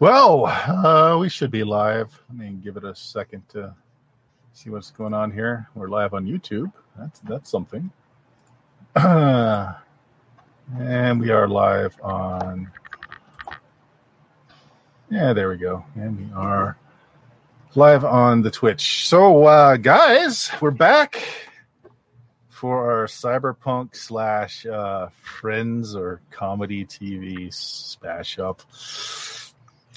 Well, uh, we should be live. Let me give it a second to see what's going on here. We're live on YouTube. That's that's something. and we are live on. Yeah, there we go. And we are live on the Twitch. So, uh, guys, we're back for our cyberpunk slash uh, friends or comedy TV smash up.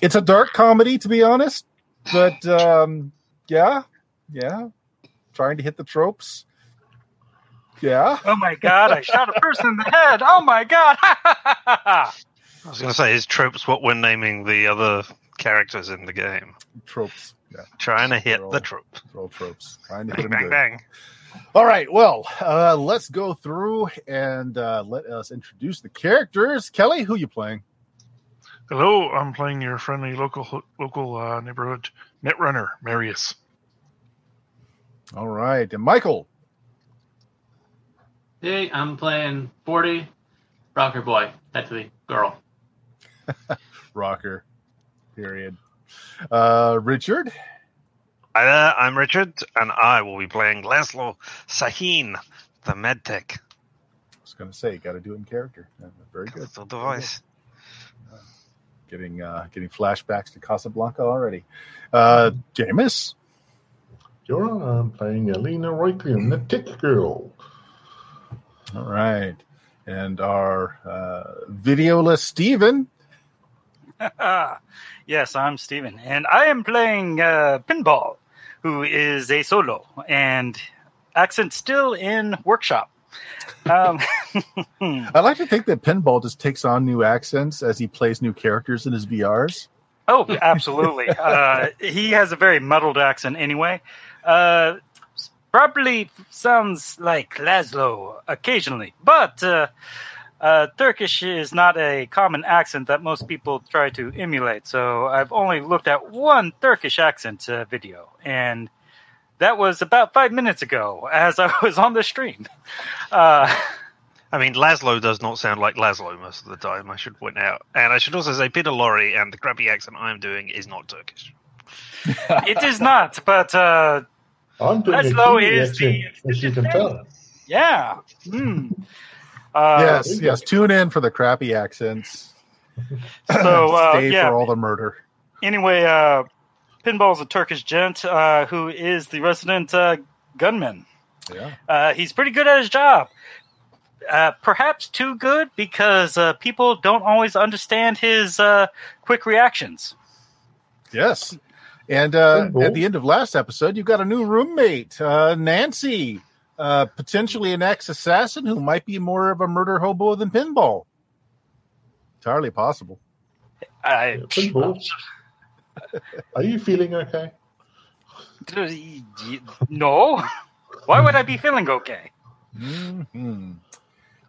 It's a dark comedy, to be honest, but um, yeah, yeah, trying to hit the tropes. Yeah. Oh my god! I shot a person in the head. Oh my god! I was going to say, his tropes what we're naming the other characters in the game? Tropes. Yeah. Trying to hit all- the trope. All tropes. Trying to hit Bang, them bang, good. bang. All right. Well, uh, let's go through and uh, let us introduce the characters. Kelly, who you playing? Hello, I'm playing your friendly local local uh, neighborhood netrunner, Marius. All right. And Michael. Hey, I'm playing 40 Rocker Boy. That's the girl. Rocker. Period. Uh, Richard. Hi there, I'm Richard, and I will be playing Laszlo Sahin, the medtech. I was going to say, you got to do it in character. Very good. The device. Getting uh, getting flashbacks to Casablanca already. Uh, Jameis. You're on. I'm playing Elena Reitlian, the Tick Girl. All right. And our uh, videoless Steven. yes, I'm Steven, and I am playing uh, Pinball, who is a solo, and accent still in workshop. Um, I like to think that Pinball just takes on new accents as he plays new characters in his VRs. oh, absolutely. Uh, he has a very muddled accent anyway. Uh, probably sounds like Laszlo occasionally, but uh, uh, Turkish is not a common accent that most people try to emulate. So I've only looked at one Turkish accent uh, video, and that was about five minutes ago as I was on the stream. I mean, Laszlo does not sound like Laszlo most of the time, I should point out. And I should also say, Peter Lorre and the crappy accent I'm doing is not Turkish. it is not, but uh, I'm Laszlo is the as you can tell. yeah. Hmm. Uh, yes, yes. Tune in for the crappy accents. So uh, Stay yeah. for all the murder. Anyway, uh, Pinball's a Turkish gent uh, who is the resident uh, gunman. Yeah. Uh, he's pretty good at his job. Uh, perhaps too good because uh, people don't always understand his uh, quick reactions. Yes. And uh, Cool. at the end of last episode, you've got a new roommate, uh, Nancy, uh, potentially an ex assassin who might be more of a murder hobo than Pinball. Entirely possible. I, Pinball. Are you feeling okay? no. Why would I be feeling okay? Mhm.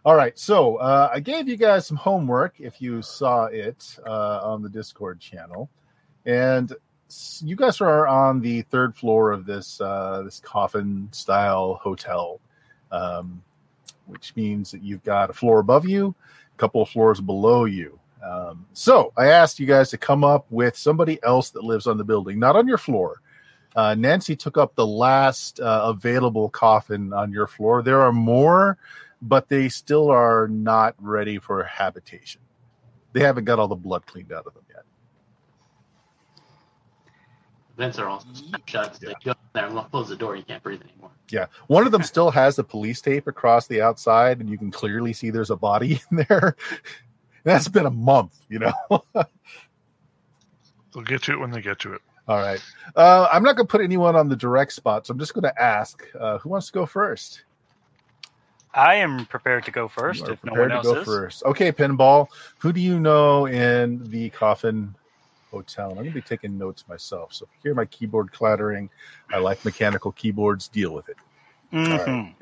All right. So uh, I gave you guys some homework if you saw it uh, on the Discord channel. And you guys are on the third floor of this uh, this coffin style hotel, um, which means that you've got a floor above you, a couple of floors below you. Um, so I asked you guys to come up with somebody else that lives on the building, not on your floor. Uh, Nancy took up the last uh, available coffin on your floor. There are more, but they still are not ready for habitation. They haven't got all the blood cleaned out of them yet. Vents are all shut. So Yeah. you go in there and close the door. You can't breathe anymore. Yeah, one of them still has the police tape across the outside, and you can clearly see there's a body in there. That's been a month, you know. They'll get to it when they get to it. All right. Uh, I'm not going to put anyone on the direct spot, so I'm just going to ask uh, who wants to go first? I am prepared to go first if no one to else go is. first. Okay, Pinball. Who do you know in the coffin hotel? I'm going to be taking notes myself. So if you hear my keyboard clattering, I like mechanical keyboards. Deal with it. Mhm.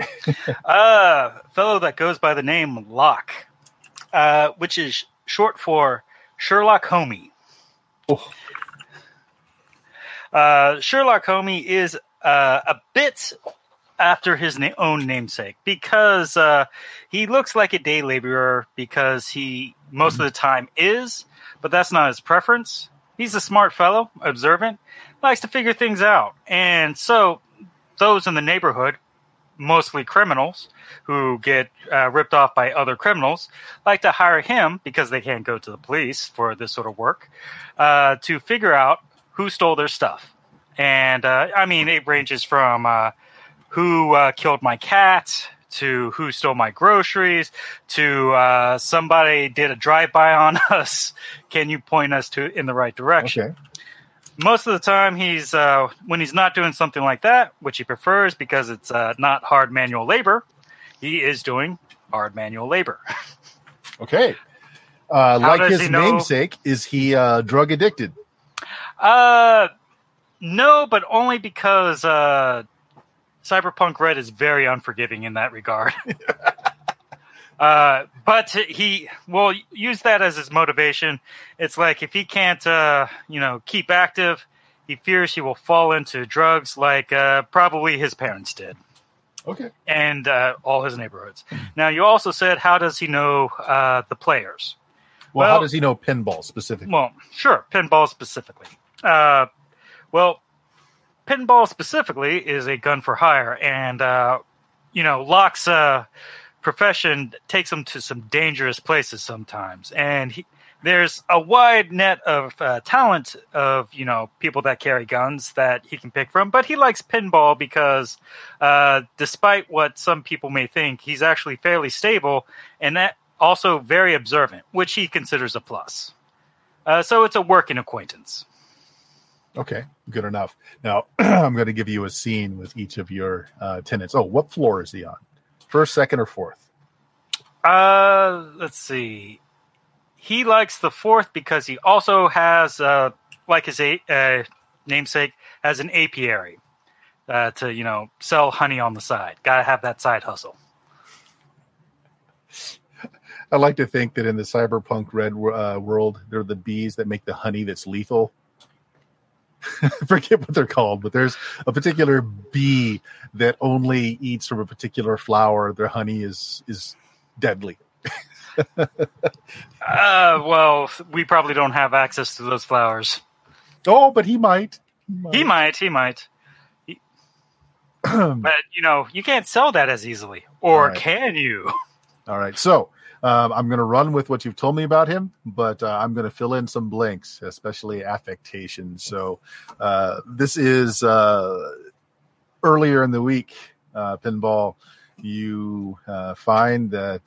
uh, fellow that goes by the name Locke, uh, which is short for Sherlock Homie. Oh. Uh, Sherlock Homie is uh, a bit after his na- own namesake because uh, he looks like a day laborer because he most of the time is, but that's not his preference. he's a smart fellow, observant, likes to figure things out. And so those in the neighborhood, mostly criminals who get uh, ripped off by other criminals, like to hire him because they can't go to the police for this sort of work uh, to figure out who stole their stuff. And uh, I mean, it ranges from uh, who uh, killed my cat to who stole my groceries to uh, somebody did a drive-by on us. Can you point us to in the right direction? Okay. most of the time he's uh, when he's not doing something like that which he prefers because it's uh, not hard manual labor he is doing hard manual labor Okay. Uh, like his he know- namesake, is he uh, drug addicted? uh no but only because uh cyberpunk red is very unforgiving in that regard uh but he will use that as his motivation it's like if he can't uh you know keep active he fears he will fall into drugs like uh probably his parents did Okay. and uh, all his neighborhoods. Now, you also said, how does he know uh, the players? Well, how does he know pinball specifically? Well, sure, pinball specifically. Uh, well, pinball specifically is a gun for hire, and uh, you know, Locke's uh, profession takes him to some dangerous places sometimes, and he, there's a wide net of uh, talent of you know people that carry guns that he can pick from. But he likes pinball because, uh, despite what some people may think, he's actually fairly stable, and that also very observant, which he considers a plus. Uh, so it's a working acquaintance. Okay, good enough. Now I'm going to give you a scene with each of your uh, tenants. Oh, what floor is he on? First, second, or fourth? Uh, let's see. He likes the fourth because he also has, uh, like his a- uh, namesake, has an apiary uh, to you know sell honey on the side. Got to have that side hustle. I like to think that in the cyberpunk red uh, world, they're the bees that make the honey that's lethal. I forget what they're called, but there's a particular bee that only eats from a particular flower. Their honey is is deadly. Uh, well, we probably don't have access to those flowers. Oh, but he might. He might, he might, but you know, you can't sell that as easily, or Right. can you? All right. So um, I'm going to run with what you've told me about him, but uh, I'm going to fill in some blanks, especially affectation. So uh, this is uh, earlier in the week, uh, Pinball. You uh, find that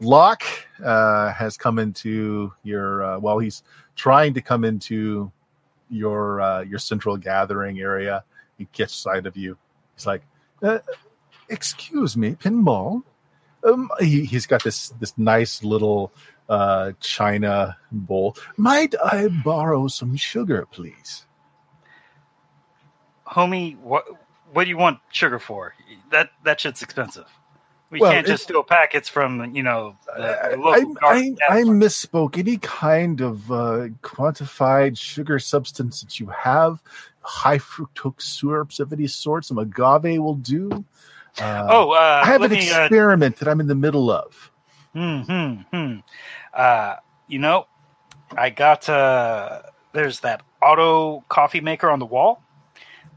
Locke uh, has come into your, uh, well, he's trying to come into your uh, your central gathering area. He gets sight of you. He's like, "Excuse me, Pinball." Um, he, he's got this this nice little uh, china bowl. Might I borrow some sugar, please? homie, what what do you want sugar for? That that shit's expensive. We Well, can't just steal packets from you know the, the I, local I, I gas misspoke. Any kind of uh, quantified sugar substance that you have, high fructose syrups of any sort, some agave will do. Uh, Oh, uh, I have an me. Uh, experiment that I'm in the middle of. hmm, hmm, hmm. Uh, you know, I got. Uh, there's that auto coffee maker on the wall.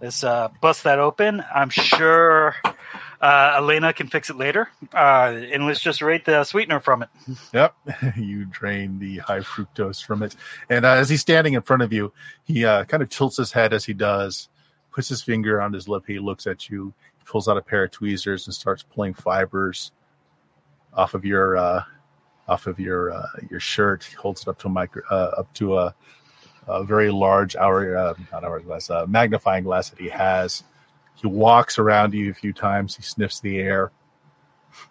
Let's uh, bust that open. I'm sure uh, Elena can fix it later. Uh, and let's just rate the sweetener from it. Yep, you drain the high fructose from it, and uh, as he's standing in front of you, he uh, kind of tilts his head as he does, puts his finger on his lip. He looks at you, pulls out a pair of tweezers, and starts pulling fibers off of your uh, off of your uh, your shirt. He holds it up to a micro, uh, up to a, a very large hour uh, not hourglass, uh, magnifying glass that he has. He walks around you a few times. He sniffs the air.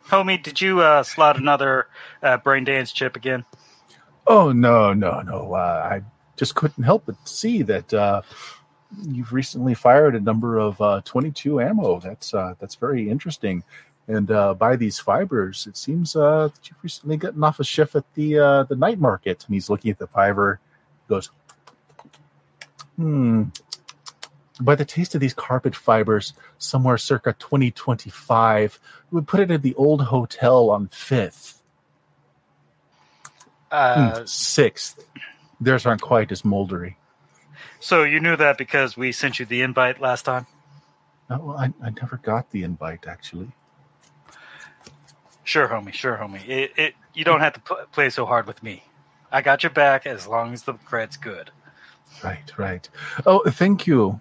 Homie, did you uh, slot another uh, brain dance chip again? Oh no, no, no! Uh, I just couldn't help but see that uh, you've recently fired a number of uh, 22 ammo. That's uh, that's very interesting. And uh, by these fibers, it seems uh, that you've recently gotten off a shift at the uh, the night market. And he's looking at the fiber, goes, "Hmm." By the taste of these carpet fibers, somewhere circa 2025, we would put it at the old hotel on Fifth. Uh, Hmm, sixth. Theirs aren't quite as moldery. So you knew that because we sent you the invite last time? Oh, I, I never got the invite, actually. Sure, homie. Sure, homie. It, it you don't have to pl- play so hard with me. I got your back as long as the cred's good. Right, right. Oh, thank you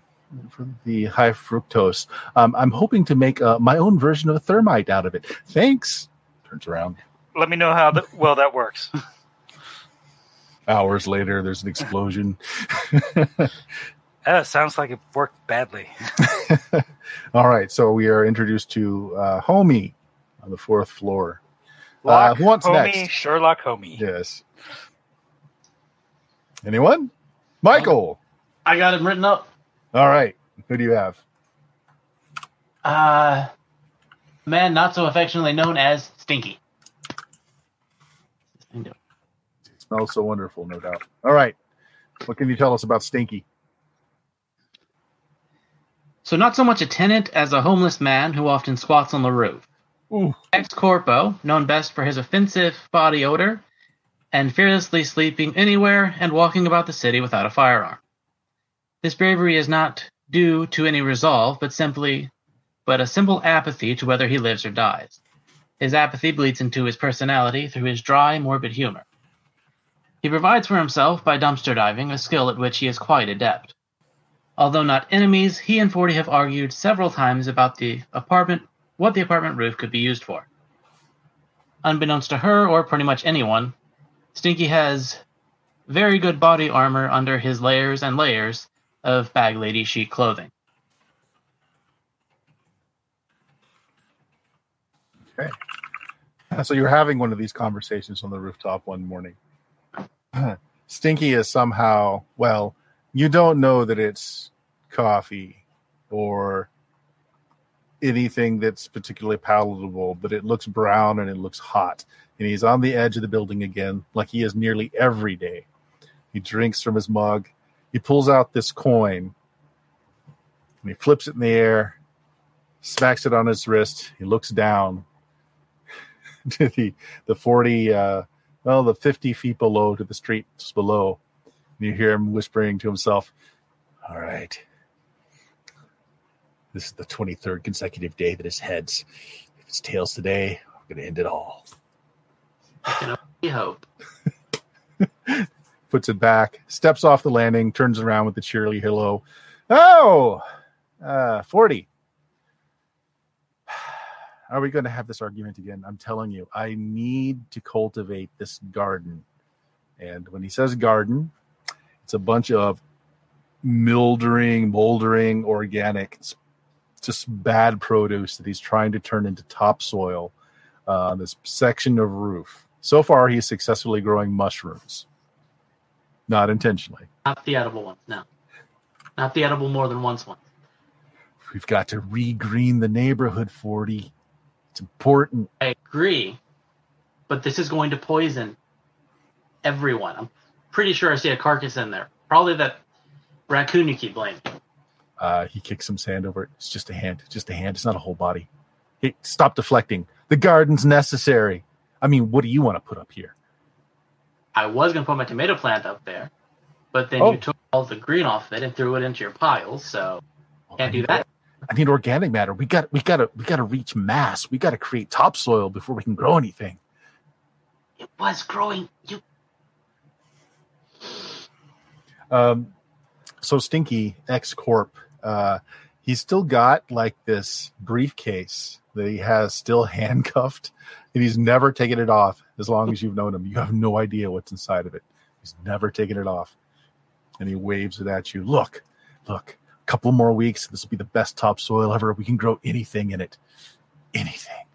for the high fructose. Um, I'm hoping to make uh, my own version of a thermite out of it. Thanks. Turns around. Let me know how the, well that works. Hours later, there's an explosion. Uh, sounds like it worked badly. All right, so we are introduced to uh, Homie on the fourth floor. Uh, who wants homie, next? Sherlock homie. Yes. Anyone? Michael. I got him written up. All right. Who do you have? Uh, man not so affectionately known as Stinky. Smells so wonderful, no doubt. All right. What can you tell us about Stinky? So, not so much a tenant as a homeless man who often squats on the roof. Ooh. Ex corpo, known best for his offensive body odor and fearlessly sleeping anywhere and walking about the city without a firearm. This bravery is not due to any resolve, but simply but a simple apathy to whether he lives or dies. His apathy bleeds into his personality through his dry, morbid humor. He provides for himself by dumpster diving, a skill at which he is quite adept. Although not enemies, he and Forty have argued several times about the apartment what the apartment roof could be used for. Unbeknownst to her or pretty much anyone, Stinky has very good body armor under his layers and layers of bag lady chic clothing. Okay. Uh, so you're having one of these conversations on the rooftop one morning. Stinky is somehow, well, you don't know that it's coffee or anything that's particularly palatable, but it looks brown and it looks hot. And he's on the edge of the building again, like he is nearly every day. He drinks from his mug. He pulls out this coin and he flips it in the air, smacks it on his wrist. He looks down to the the 40 uh well the 50 feet below to the streets below. And you hear him whispering to himself all right. This is the 23rd consecutive day that his heads if it's tails today. We're gonna end it all. We hope. puts it back steps off the landing turns around with the cheerily hello. Oh uh 40 are we going to have this argument again? I'm telling you, I need to cultivate this garden. And when he says garden, it's a bunch of mildering, moldering, organic, it's just bad produce that he's trying to turn into topsoil uh, on this section of roof. So far, he's successfully growing mushrooms, not intentionally. Not the edible ones, no. Not the edible more than once ones. We've got to regreen the neighborhood, 40. It's important. I agree, but this is going to poison everyone. I'm pretty sure I see a carcass in there. Probably that raccoon you keep blaming. Uh, he kicks some sand over it. It's just a hand. It's just a hand. It's not a whole body. Hey, stop deflecting. The garden's necessary. I mean, what do you want to put up here? I was going to put my tomato plant up there, but then Oh. you took all the green off it and threw it into your piles, so can't do that. I need organic matter. We got we got to we got to reach mass. We got to create topsoil before we can grow anything. It was growing. You Um, so Stinky X Corp, uh, he's still got like this briefcase that he has still handcuffed, and he's never taken it off as long as you've known him. You have no idea what's inside of it. He's never taken it off, and he waves it at you. Look, look, couple more weeks. This will be the best topsoil ever. We can grow anything in it, anything.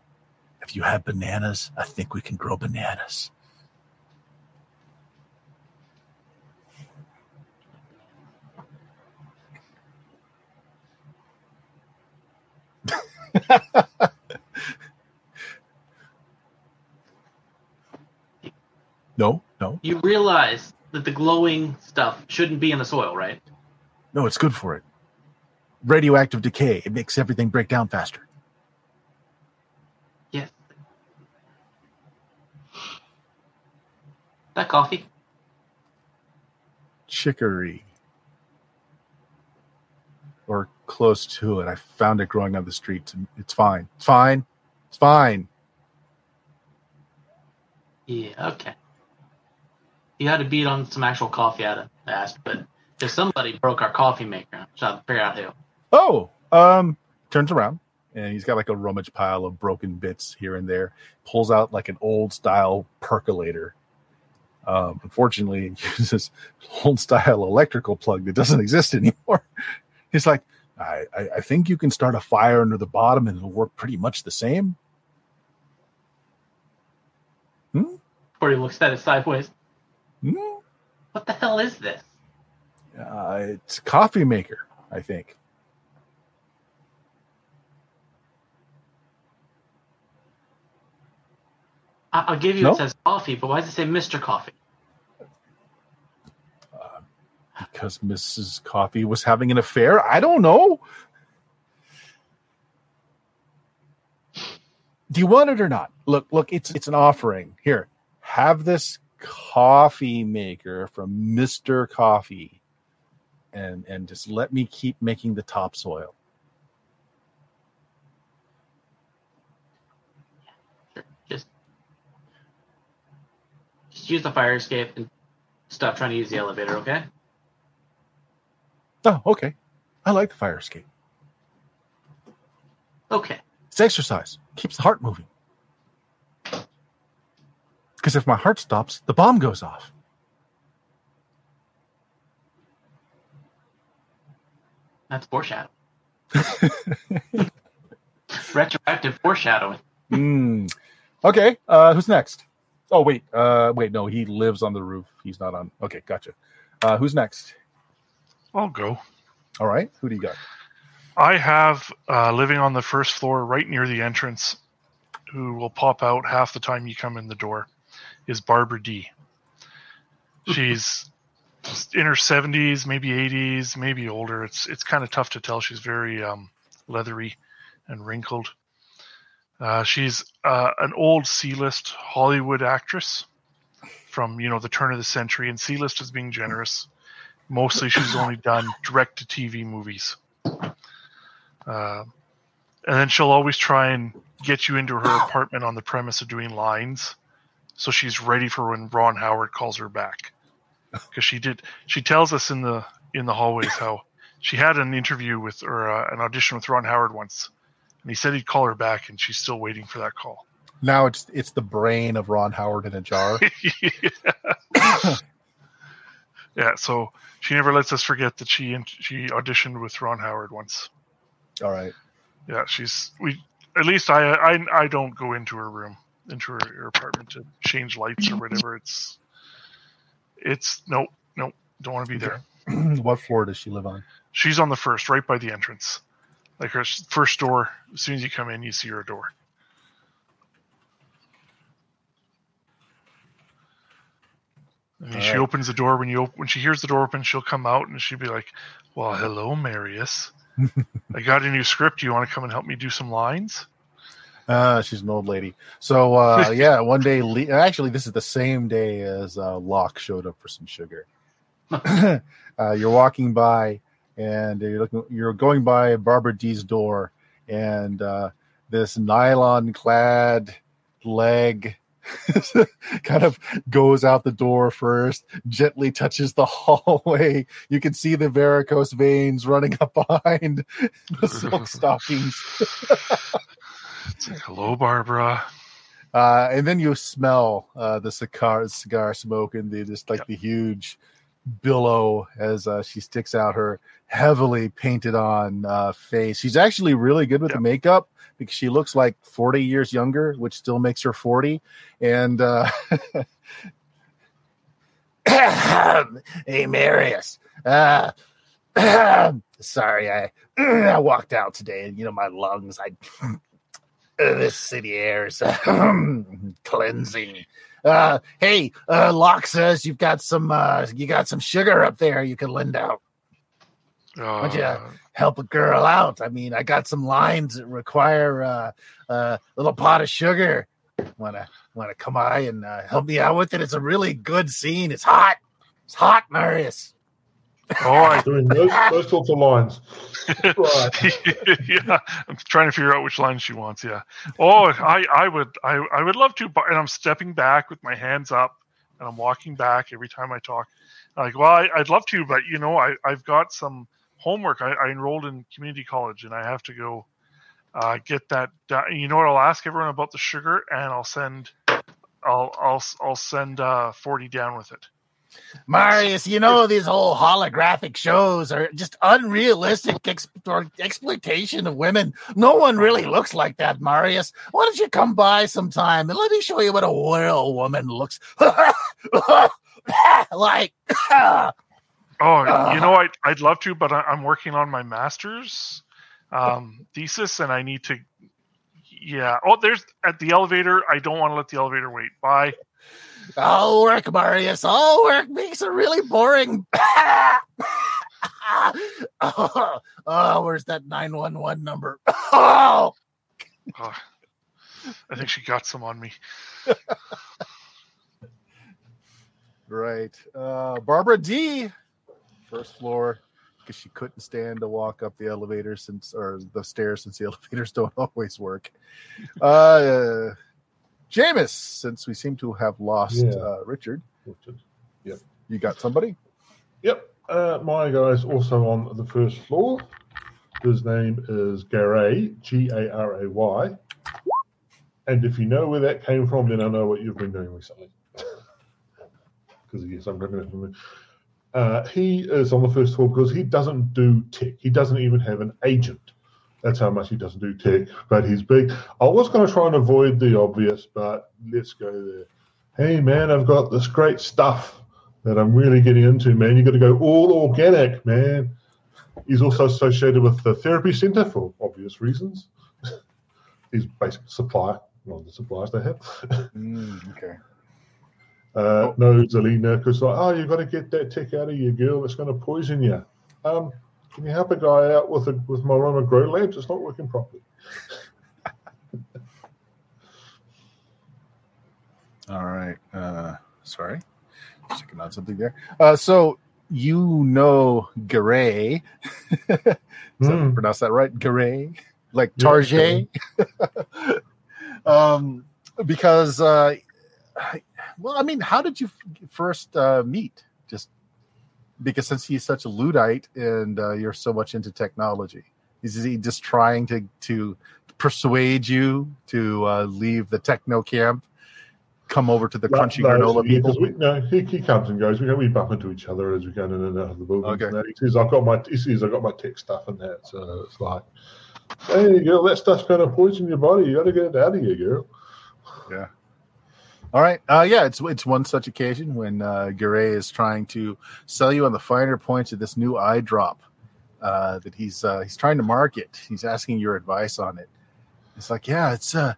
If you have bananas, I think we can grow bananas. No, no, you realize that the glowing stuff shouldn't be in the soil, right? no, it's good for it. Radioactive decay, it makes everything break down faster. Yes. That coffee. chicory. Or close to it. I found it growing on the streets. and It's fine. It's fine. It's fine. Yeah, okay. You had to beat on some actual coffee I'd have asked, but if somebody broke our coffee maker, I'm trying to figure out who. Oh, um, turns around and he's got like a rummage pile of broken bits here and there. Pulls out like an old style percolator. Um, unfortunately, uses old style electrical plug that doesn't exist anymore. He's like, I, I, I think you can start a fire under the bottom and it'll work pretty much the same. Before he looks at it sideways. Hmm? What the hell is this? Uh, it's a coffee maker, I think. I'll give you No? it says coffee, but why does it say Mr. Coffee? because Mrs. Coffee was having an affair. I don't know. Do you want it or not? Look, look, it's it's an offering. Here, have this coffee maker from Mr. Coffee and and just let me keep making the topsoil. Just use the fire escape and stop trying to use the elevator, okay? Oh, okay. I like the fire escape. Okay. It's exercise. Keeps the heart moving. Because if my heart stops, the bomb goes off. That's foreshadowing. Retroactive foreshadowing. Mm. Okay, uh, who's next? Oh wait, uh, wait, no, he lives on the roof. He's not on. Okay, gotcha. Uh, who's next? I'll go. All right, who do you got? I have uh, living on the first floor, right near the entrance, who will pop out half the time you come in the door, is Barbara D. She's in her seventies, maybe eighties, maybe older. It's it's kind of tough to tell. She's very um, leathery and wrinkled. Uh, she's uh, an old C-list Hollywood actress from you know the turn of the century, and C-list is being generous. Mostly, she's only done direct-to-TV movies. Uh, and then she'll always try and get you into her apartment on the premise of doing lines, so she's ready for when Ron Howard calls her back. Because she did, she tells us in the in the hallways how she had an interview with or uh, an audition with Ron Howard once, and he said he'd call her back, and she's still waiting for that call. Now it's it's the brain of Ron Howard in a jar. yeah. yeah, so she never lets us forget that she she auditioned with Ron Howard once. All right. Yeah, she's we. At least I I I don't go into her room, into her, her apartment to change lights or whatever. It's it's nope nope. Don't want to be there. what floor does she live on? She's on the first, right by the entrance, like her first door. As soon as you come in, you see her door. And then she Alright. opens the door when you op- when she hears the door open, she'll come out and she'll be like, "Well, hello, Marius. I got a new script. Do You want to come and help me do some lines?" Uh, she's an old lady. So uh, yeah, one day, Le- actually, this is the same day as uh, Locke showed up for some sugar. uh, you're walking by, and you're looking. You're going by Barbara D's door, and uh, this nylon-clad leg kind of goes out the door first, gently touches the hallway. You can see the varicose veins running up behind the silk stockings. It's like, "Hello, Barbara." Uh, and then you smell uh, the cigar cigar smoke and the just like Yep. the huge billow as uh, she sticks out her heavily painted on uh, face. She's actually really good with the makeup because she looks like 40 years younger, which still makes her 40. And uh, hey, Marius. Uh, sorry, I I walked out today, and you know my lungs. I this city air is cleansing. Uh, hey, uh, Locke says you've got some uh, you got some sugar up there you can lend out. Uh, ya? Help a girl out. I mean, I got some lines that require uh, uh, a little pot of sugar. Wanna wanna come by and uh, help me out with it? It's a really good scene. It's hot. It's hot, Marius. Oh, Doing those, those sorts of lines. Right. yeah, I'm trying to figure out which line she wants. Yeah. Oh, I, I would, I, I would love to, but and I'm stepping back with my hands up, and I'm walking back every time I talk. Like, well, I, I'd love to, but you know, I, I've got some homework. I, I enrolled in community college, and I have to go uh, get that. done. You know what? I'll ask everyone about the sugar, and I'll send, I'll, I'll, I'll send uh, forty down with it. Marius, you know these whole holographic shows are just unrealistic ex- exploitation of women. No one really looks like that, Marius. Why don't you come by sometime and let me show you what a real woman looks like? Oh, you know, I'd, I'd love to, but I, I'm working on my master's um, thesis, and I need to. Yeah. Oh, there's at the elevator. I don't want to let the elevator wait. Bye. All work, Marius. All work makes a really boring. oh, oh, where's that 911 number? Oh, Oh, I think she got some on me. right. Uh, Barbara D, first floor, because she couldn't stand to walk up the elevator since, or the stairs since the elevators don't always work. Uh, Jameis, since we seem to have lost Yeah. uh, Richard, Richard. you got somebody? Yep. Uh, my guy's also on the first floor. His name is Garay, G A R A Y. And if you know where that came from, then I know what you've been doing recently. Because yes, I'm looking at him. Uh, he is on the first floor because he doesn't do tech. He doesn't even have an agent. That's how much he doesn't do tech. But he's big. I was going to try and avoid the obvious, but let's go there. Hey man, I've got this great stuff that I'm really getting into, man. You've got to go all organic, man. He's also associated with the therapy center for obvious reasons. He's basically supplier, one of the suppliers they have. Mm, okay. Uh, no, Zelina, because like, oh, you've got to get that tech out of your girl. It's going to poison you. Um, can you help a guy out with a, with my Roma Grow Labs? It's not working properly. All right. Uh, sorry. Checking out something there. Uh, so you know Garay. That- Mm. pronounce that right? Garay? Like Yeah, um, because, uh, well, I mean, how did you first uh, meet? Just because since he's such a Luddite and uh, you're so much into technology, is he just trying to, to persuade you to uh, leave the techno camp? Come over to the crunchy No, granola yeah, people. We, no, he, he comes and goes. We we bump into each other as we go in and out of the building. Okay. He says, "I've got my he says I've got my tech stuff and that." So it's like, "Hey, girl, that stuff's going to poison your body. You got to get it out of you, girl." All right. Uh, yeah, it's it's one such occasion when uh, Garay is trying to sell you on the finer points of this new eye drop uh, that he's uh, he's trying to market. He's asking your advice on it. It's like, yeah, it's uh,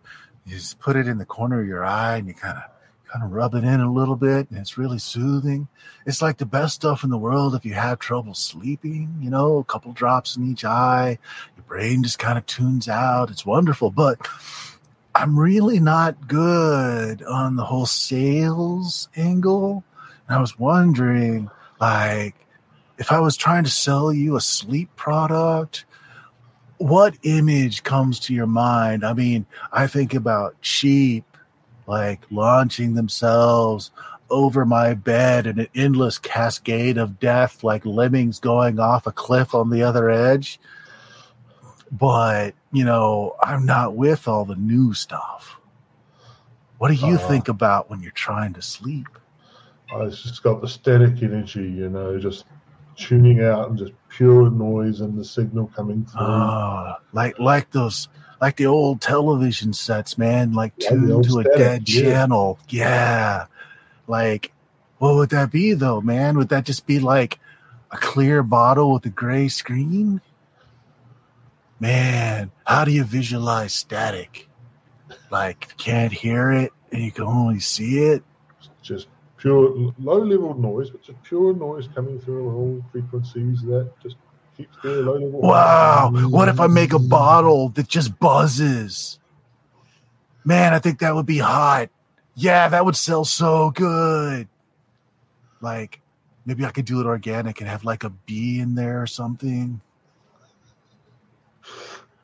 you just put it in the corner of your eye and you kind of kind of rub it in a little bit, and it's really soothing. It's like the best stuff in the world if you have trouble sleeping. You know, a couple drops in each eye, your brain just kind of tunes out. It's wonderful, but I'm really not good on the whole sales angle. And I was wondering, like, if I was trying to sell you a sleep product, what image comes to your mind? I mean, I think about sheep, like launching themselves over my bed in an endless cascade of death, like lemmings going off a cliff on the other edge but you know i'm not with all the new stuff. What do you Uh, think about when you're trying to sleep? Uh, It's just got the static energy, you know, just tuning out and just pure noise and the signal coming through. Ah, like like those like the old television sets man like Yeah, tuned to a dead yeah. channel. Yeah. Like what would that be though man? Would that just be like a clear bottle with a gray screen man how do you visualize static like you can't hear it and you can only see it just pure low level noise, but just pure noise coming through all frequencies that just keeps the low level. Wow. What if I make a bottle that just buzzes? Man, I think that would be hot. Yeah, that would sell so good. Like, maybe I could do it organic and have like a bee in there or something.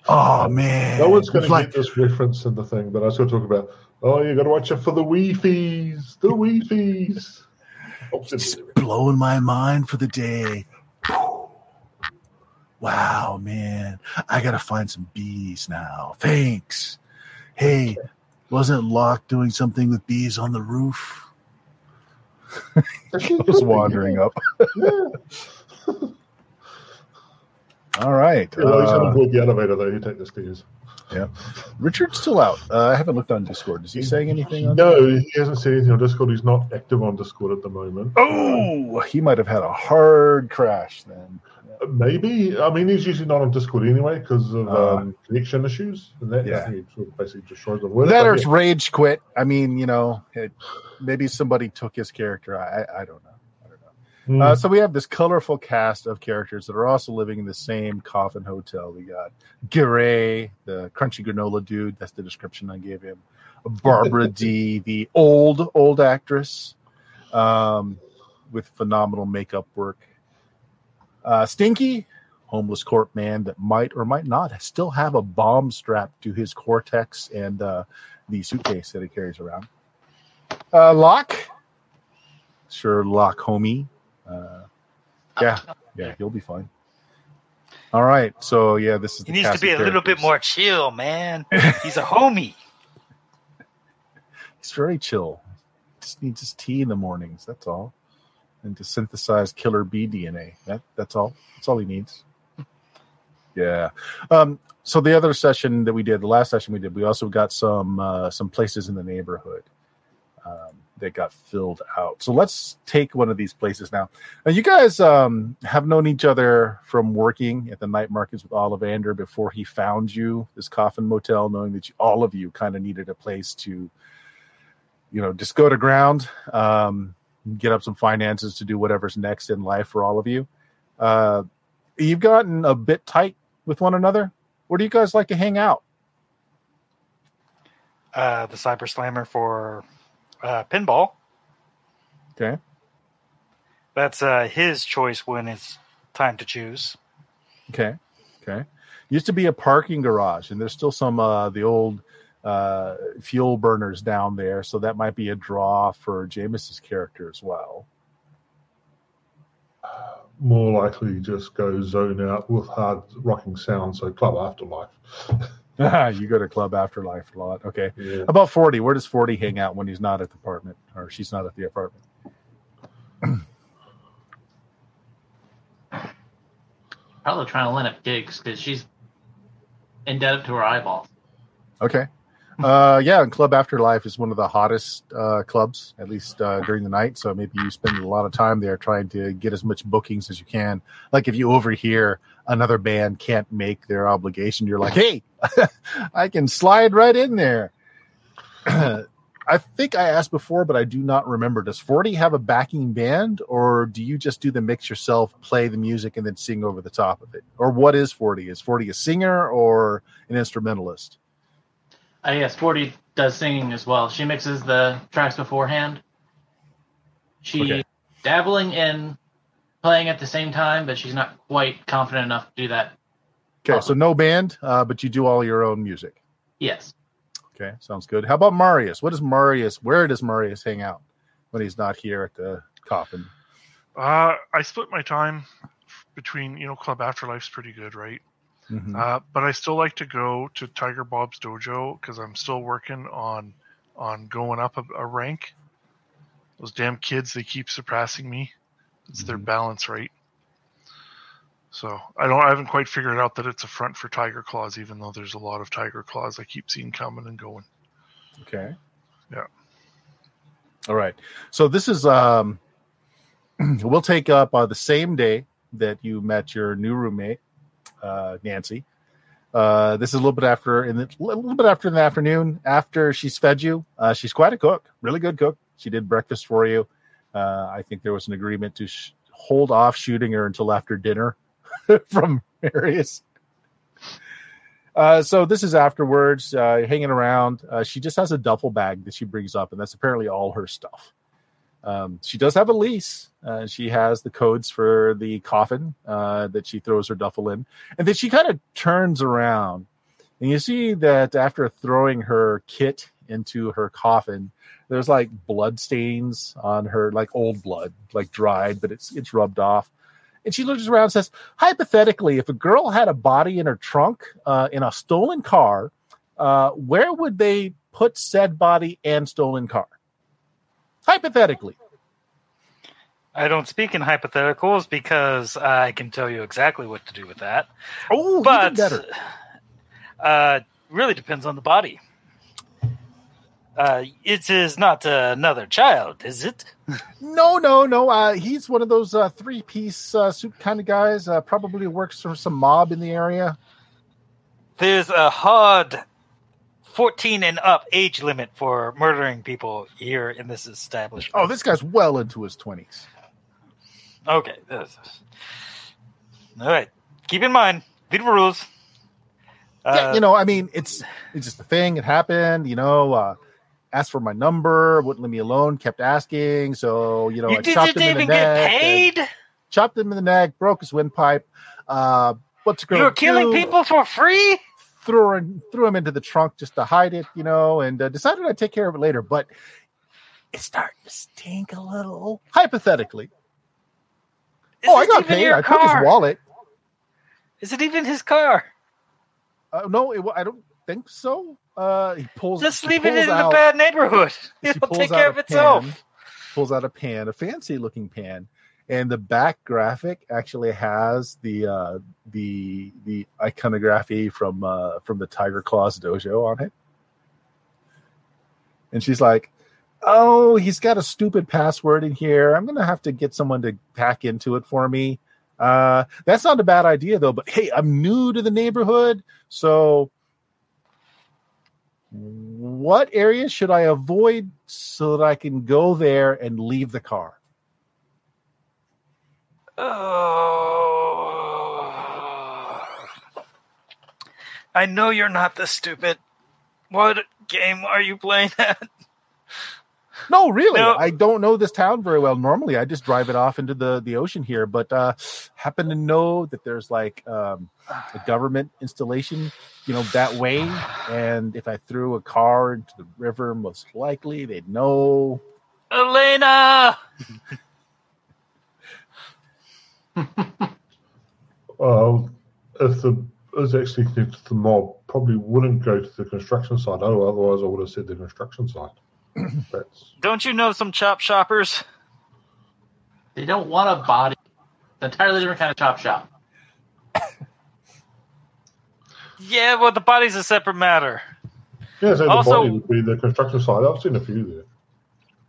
Oh man, No one's going to like get this reference in the thing, but I was going to talk about. Oh, you got to watch it for the wee fees. The wee fees. Oh, just blowing my mind for the day. Wow, man, I gotta find some bees now. Thanks. Hey, wasn't Locke doing something with bees on the roof? Just wandering up. All right. Yeah, well, he's going to Uh, avoid the elevator, though. You take the stairs. Yeah. Richard's still out. Uh, I haven't looked on Discord. Is he saying anything? On No, he hasn't said anything on Discord. He's not active on Discord at the moment. Oh, he might have had a hard crash then. Uh, Maybe. I mean, he's usually not on Discord anyway because of Uh, um, connection issues. And that, yeah. sort of basically just shows That or yeah. rage quit. I mean, you know, it, maybe somebody took his character. I, I don't know. I don't know. Mm. Uh, so we have this colorful cast of characters that are also living in the same coffin hotel. We got Garay, the crunchy granola dude. That's the description I gave him. Barbara D, the old old actress, um, with phenomenal makeup work. Uh, Stinky, homeless court man that might or might not still have a bomb strapped to his cortex and uh, the suitcase that he carries around. Uh, Locke, sure, Locke, homie. Uh, yeah, yeah, he'll be fine. All right, so yeah, this is. He needs to be a of little bit more chill, man. He's a homie. He's very chill. Just needs his tea in the mornings. That's all, and to synthesize killer bee DNA. That that's all. That's all he needs. Yeah. Um, so the other session that we did, the last session we did, we also got some uh, some places in the neighborhood um, that got filled out. So let's take one of these places now. Now you guys um, have known each other from working at the night markets with Ollivander before he found you this coffin motel, knowing that you, all of you kind of needed a place to, you know, just go to ground, um, get up some finances to do whatever's next in life for all of you. Uh, you've gotten a bit tight with one another. Where do you guys like to hang out? Uh, the Cyber Slammer for uh, pinball. Okay. That's uh, his choice when it's time to choose. Okay. Okay. Used to be a parking garage, and there's still some uh the old uh fuel burners down there, so that might be a draw for Jameis's character as well. More likely just go zone out with hard rocking sound, so Club Afterlife. you go to Club Afterlife a lot. Okay. Yeah. About 40. Where does 40 hang out when he's not at the apartment or she's not at the apartment? Probably trying to line up gigs because she's indebted to her eyeballs. Okay. Uh, yeah, and Club Afterlife is one of the hottest uh, clubs, at least uh, during the night. So maybe you spend a lot of time there trying to get as much bookings as you can. Like if you overhear another band can't make their obligation, you're like, hey, I can slide right in there. I think I asked before, but I do not remember. Does 40 have a backing band, or do you just do the mix yourself, play the music, and then sing over the top of it? Or what is 40? Is 40 a singer or an instrumentalist? Uh, yes, Forty does singing as well. She mixes the tracks beforehand. She Okay. dabbling in playing at the same time, but she's not quite confident enough to do that. Okay, so no band, uh, but you do all your own music. Yes. Okay, sounds good. How about Marius? What does Marius? Where does Marius hang out when he's not here at the coffin? Uh, I split my time between, you know, Club Afterlife's pretty good, right? Mhm. Uh, but I still like to go to Tiger Bob's dojo because I'm still working on on going up a, a rank. Those damn kids, they keep surpassing me. It's their Mhm. balance rate. So I don't. I haven't quite figured out that it's a front for Tyger Claws, even though there's a lot of Tyger Claws I keep seeing coming and going. Okay. Yeah. All right. So this is um we'll take up uh, the same day that you met your new roommate, uh, Nancy. Uh, this is a little bit after in the a little bit after in the afternoon after she's fed you. Uh, she's quite a cook, really good cook. She did breakfast for you. Uh, I think there was an agreement to sh- hold off shooting her until after dinner from Marius. Uh, so this is afterwards, uh, hanging around. Uh, she just has a duffel bag that she brings up, and that's apparently all her stuff. Um, she does have a lease. Uh, she has the codes for the coffin uh, that she throws her duffel in, and then she kind of turns around, and you see that after throwing her kit into her coffin, there's like blood stains on her, like old blood, like dried, but it's it's rubbed off. And she looks around and says, hypothetically, if a girl had a body in her trunk uh, in a stolen car, uh, where would they put said body and stolen car? Hypothetically. I don't speak in hypotheticals because I can tell you exactly what to do with that. Oh, but better. uh, really depends on the body. Uh, it is not another child, is it? No, no, no. Uh, he's one of those uh, three piece uh, suit kind of guys. Uh, probably works for some mob in the area. There's a hard 14 and up age limit for murdering people here in this establishment. Oh, this guy's well into his 20s. Okay. this- All right. Keep in mind, read the rules. yeah, Uh, you know, I mean, it's it's just a thing. It happened. You know, uh, asked for my number, wouldn't leave me alone, kept asking. So you know, you I chopped him in the even neck. paid? chopped him in the neck, broke his windpipe. Uh, what's a girl You were killing do? people for free? Threw her, threw him into the trunk just to hide it, you know, and uh, decided I'd take care of it later. But it's starting to stink a little. Hypothetically, Is oh, I got paid. I took his wallet. Is it even his car? Uh, no, it, I don't think so. Uh, he pulls. Just leave it in out- bad neighborhood. It'll take care of itself. pan, Pulls out a pan, a fancy looking pan, and the back graphic actually has the uh, the the iconography from uh, from the Tyger Claws dojo on it. And she's like, "Oh, he's got a stupid password in here. I'm gonna have to get someone to hack into it for me." Uh, that's not a bad idea though. But hey, I'm new to the neighborhood, so what areas should I avoid so that I can go there and leave the car? Oh. I know you're not this stupid. What game are you playing at? No, really, No. I don't know this town very well. Normally, I just drive it off into the the ocean here, but uh, happen to know that there's like um, a government installation, you know, that way. And if I threw a car into the river, most likely they'd know. Elena! Well, if the is actually connected to the mob, probably wouldn't go to the construction site. Oh, otherwise I would have said the construction site. That's Don't you know some chop shoppers? They don't want a body. It's an entirely different kind of chop shop. Yeah, well, the body's a separate matter. yeah. So the Also- body would be the construction site. I've seen a few there.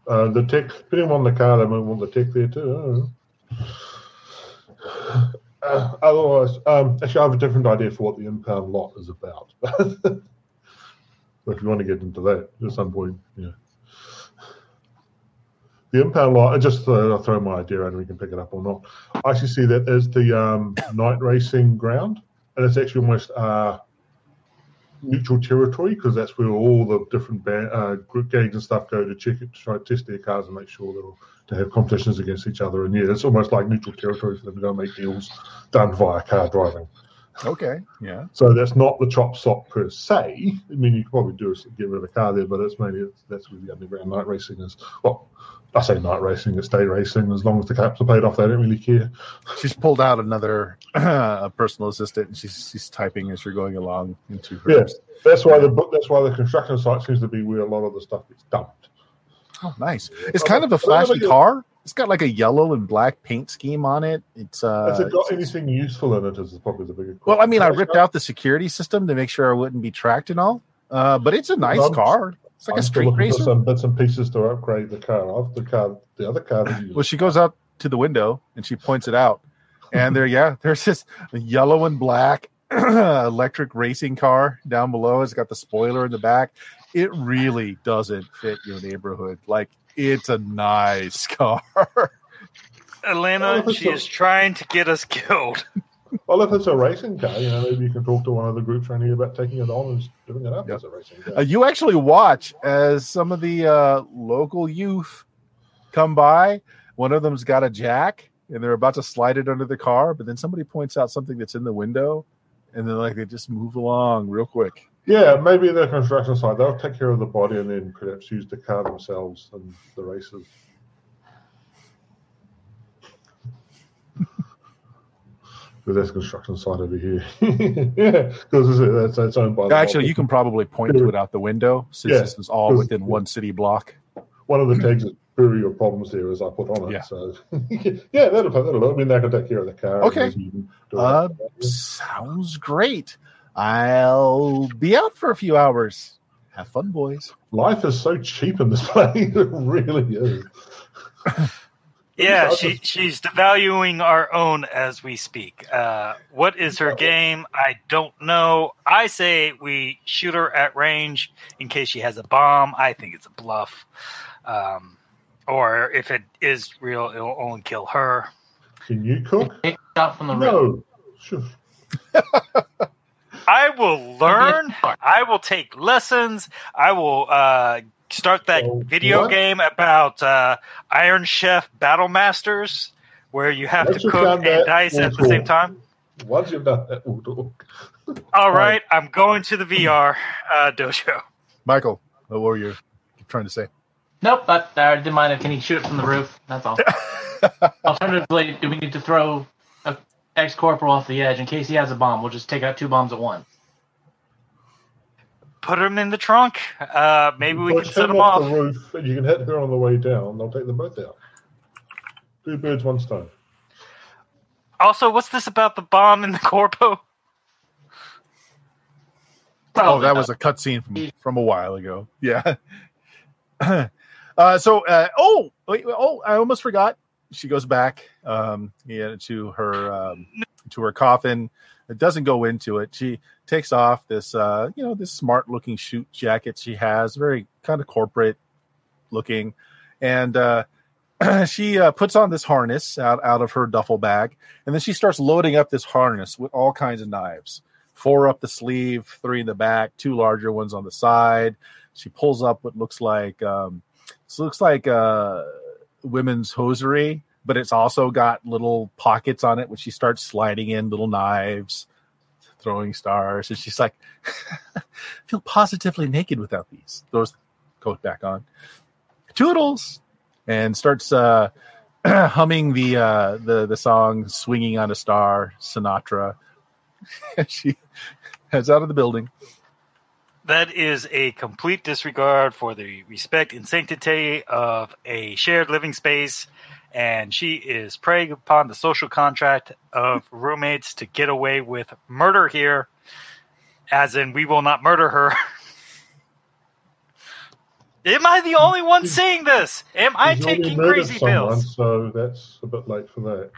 Uh, the tech, depending on the car, they might want the tech there too. Uh, otherwise, um, actually, I have a different idea for what the impound lot is about. but if you want to get into that at some point, yeah. The impound lot, just uh, I'll throw my idea out and we can pick it up or not. I actually see that as the um, night racing ground, and it's actually almost uh, neutral territory because that's where all the different band, uh, group gangs and stuff go to check it, to try to test their cars and make sure that to have competitions against each other. And yeah, it's almost like neutral territory for them to go make deals done via car driving. Okay, yeah. So that's not the chop stop per se. I mean, you could probably do get rid of a car there, but it's mainly that's where the underground night racing is. Well, I say night racing, it's day racing. As long as the caps are paid off, they don't really care. She's pulled out another a personal assistant, and she's she's typing as you're going along into her. Yeah, that's why the book. That's why the construction site seems to be where a lot of the stuff gets dumped. Oh, nice. It's kind of a flashy car. It's got like a yellow and black paint scheme on it. It's uh. Has it got anything useful in it? Is it probably the bigger. Well, I mean, I ripped out the security system to make sure I wouldn't be tracked and all. Uh, but it's a nice I'm- car. It's like I'm a still street looking for racer. some bits and pieces to upgrade the car. I've the car, the other car. Well, she goes out to the window and she points it out, and there, yeah, there's this yellow and black electric racing car down below. It's got the spoiler in the back. It really doesn't fit your neighborhood. Like it's a nice car. Elena, she is trying to get us killed. well, if it's a racing car, you know, maybe you can talk to one of the groups around here about taking it on and doing it up Yeah. as a racing car. Uh, you actually watch as some of the uh, local youth come by. One of them's got a jack, and they're about to slide it under the car, but then somebody points out something that's in the window, and then like they just move along real quick. Yeah, maybe the construction site, they'll take care of the body and then perhaps use the car themselves in the races. But that's construction site over here. yeah, because that's, that's owned by Actually, you can probably point to it out the window since Yeah, this is all within one city block. One of the tags is bury your problems there as I put on it. Yeah. So yeah, that'll that'll. I mean, they can take care of the car. Okay. maybe even do Uh, sounds great. I'll be out for a few hours. Have fun, boys. Life is so cheap in this place. it really is. Yeah, she she's devaluing our own as we speak. Uh, what is her game? I don't know. I say we shoot her at range in case she has a bomb. I think it's a bluff. Um, or if it is real, it'll only kill her. Can you cook? Take a shot from the roof. No. Sure. I will learn. I will take lessons. I will uh, start that So video what? game about uh, Iron Chef Battle Masters, where you have Once to cook and that, dice at the same time. Once you've done that, we'll talk. All right, I'm going to the VR uh, dojo. Michael, what were you trying to say? Nope, but I didn't mind. Can he shoot it from the roof? That's all. Alternatively, do we need to throw a ex corporal off the edge in case he has a bomb? We'll just take out two bombs at once. Put him in the trunk. Uh, maybe we Push can set him him off. the roof, and you can hit her on the way down. They'll take them both out. Two birds, one stone. Also, what's this about the bomb in the corpo? Oh, that not. was a cutscene from from a while ago. Yeah. uh, so, uh, oh, wait, oh, I almost forgot. She goes back, um, yeah, to her um, to her coffin. It doesn't go into it. She takes off this, uh, you know, this smart looking shoot jacket she has, very kind of corporate looking, and uh, she uh, puts on this harness out out of her duffel bag, and then she starts loading up this harness with all kinds of knives four up the sleeve, three in the back, two larger ones on the side. She pulls up what looks like um, looks like uh, women's hosiery, but it's also got little pockets on it, which she starts sliding in little knives, throwing stars, and she's like, "I "Feel positively naked without these." Throws coat back on. Toodles, and starts uh, humming the uh, the the song "Swinging on a Star" Sinatra. she heads out of the building. That is a complete disregard for the respect and sanctity of a shared living space. And she is preying upon the social contract of roommates to get away with murder here. As in, we will not murder her. Am I the only one saying this? Am I He's already taking crazy someone, pills? So that's a bit late for that.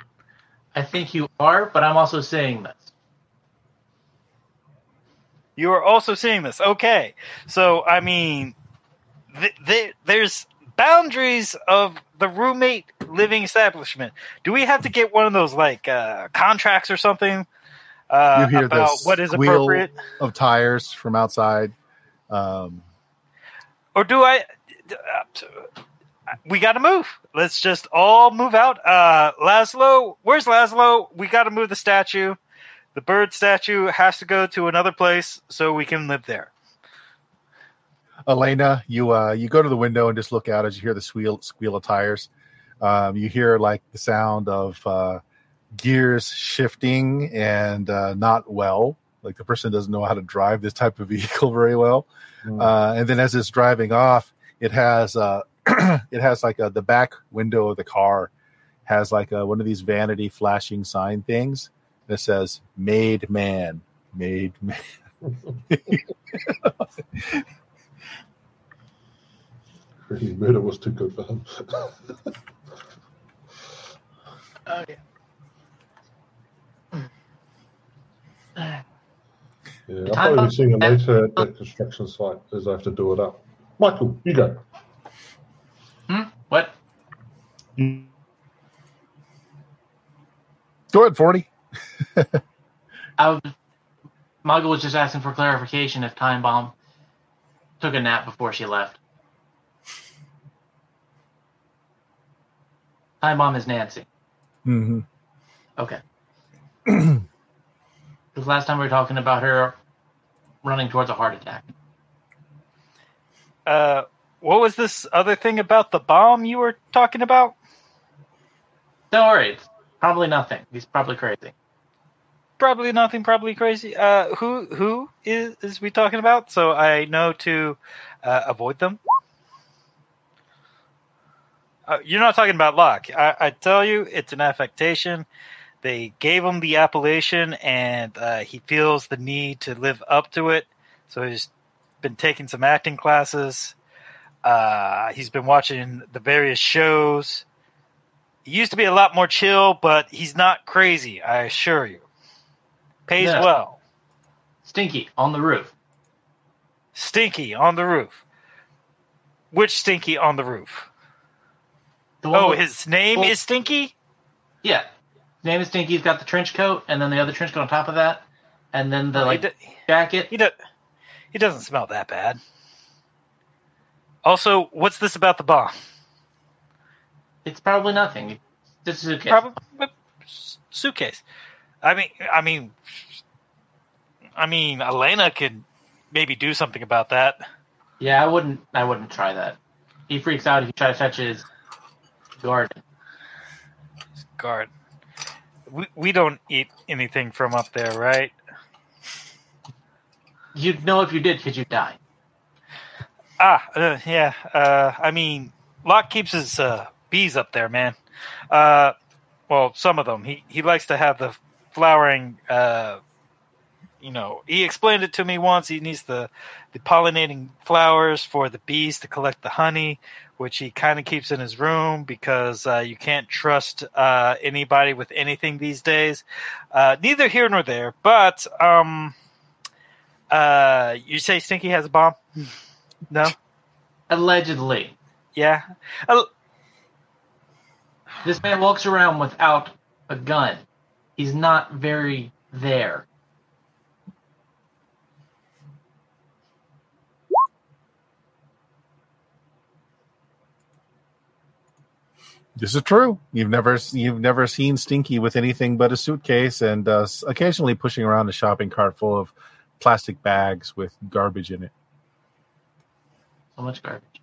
I think you are, but I'm also saying this. You are also seeing this. Okay. So, I mean, th- th- there's boundaries of the roommate living establishment. Do we have to get one of those, like, uh, contracts or something uh, You hear about what is appropriate? of tires from outside. Um, Or do I. Uh, we got to move. Let's just all move out. Uh, Laszlo, where's Laszlo? We got to move the statue. The bird statue has to go to another place so we can live there. Elena, you uh, you go to the window and just look out as you hear the squeal squeal of tires. Um, you hear like the sound of uh, gears shifting and uh, not well. Like the person doesn't know how to drive this type of vehicle very well. Mm. Uh, and then as it's driving off, it has uh, it has like a, the back window of the car has like a, one of these vanity flashing sign things that says "Made Man." Made man. Really, murder was too good for him. Oh yeah. Yeah, I'll probably be seeing it later at the construction site as I have to do it up. Michael, you go. Hmm? What? Go ahead, forty. I was, Muggle was just asking for clarification if Time Bomb took a nap before she left. Time bomb is Nancy. hmm Okay. Because last time we were talking about her running towards a heart attack. Uh, what was this other thing about the bomb you were talking about? Don't worry, it's probably nothing. He's probably crazy. Probably nothing. Probably crazy. Uh, who who is is we talking about? So I know to uh, avoid them. Uh, you're not talking about luck. I, I tell you, it's an affectation. They gave him the appellation, and uh, he feels the need to live up to it. So he's been taking some acting classes. Uh, he's been watching the various shows. He used to be a lot more chill, but he's not crazy. I assure you. Pays Yeah. well. Stinky on the roof. Stinky on the roof. Which Stinky on the roof? The one Oh, with- his name well- is Stinky? yeah. His name is Stinky. He's got the trench coat, and then the other trench coat on top of that, and then the oh, he, like do, jacket. he, do, he doesn't smell that bad. Also, what's this about the bomb? It's probably nothing. This is okay. Probably suitcase. I mean, I mean, I mean, Elena could maybe do something about that. Yeah, I wouldn't. I wouldn't try that. He freaks out if you try to touch his garden. Guard. We we don't eat anything from up there, right? You'd know if you did because you'd die. Ah, uh, yeah. Uh, I mean, Locke keeps his uh, bees up there, man. Uh, well, some of them. He he likes to have the flowering. Uh, you know, he explained it to me once. He needs the the pollinating flowers for the bees to collect the honey, which he kind of keeps in his room because uh, you can't trust uh, anybody with anything these days. Uh, neither here nor there. But um, uh, you say Stinky has a bomb? No. Allegedly, Yeah. Uh, this man walks around without a gun. He's not very there. This is true. You've never you've never seen Stinky with anything but a suitcase and uh, occasionally pushing around a shopping cart full of plastic bags with garbage in it. So much garbage.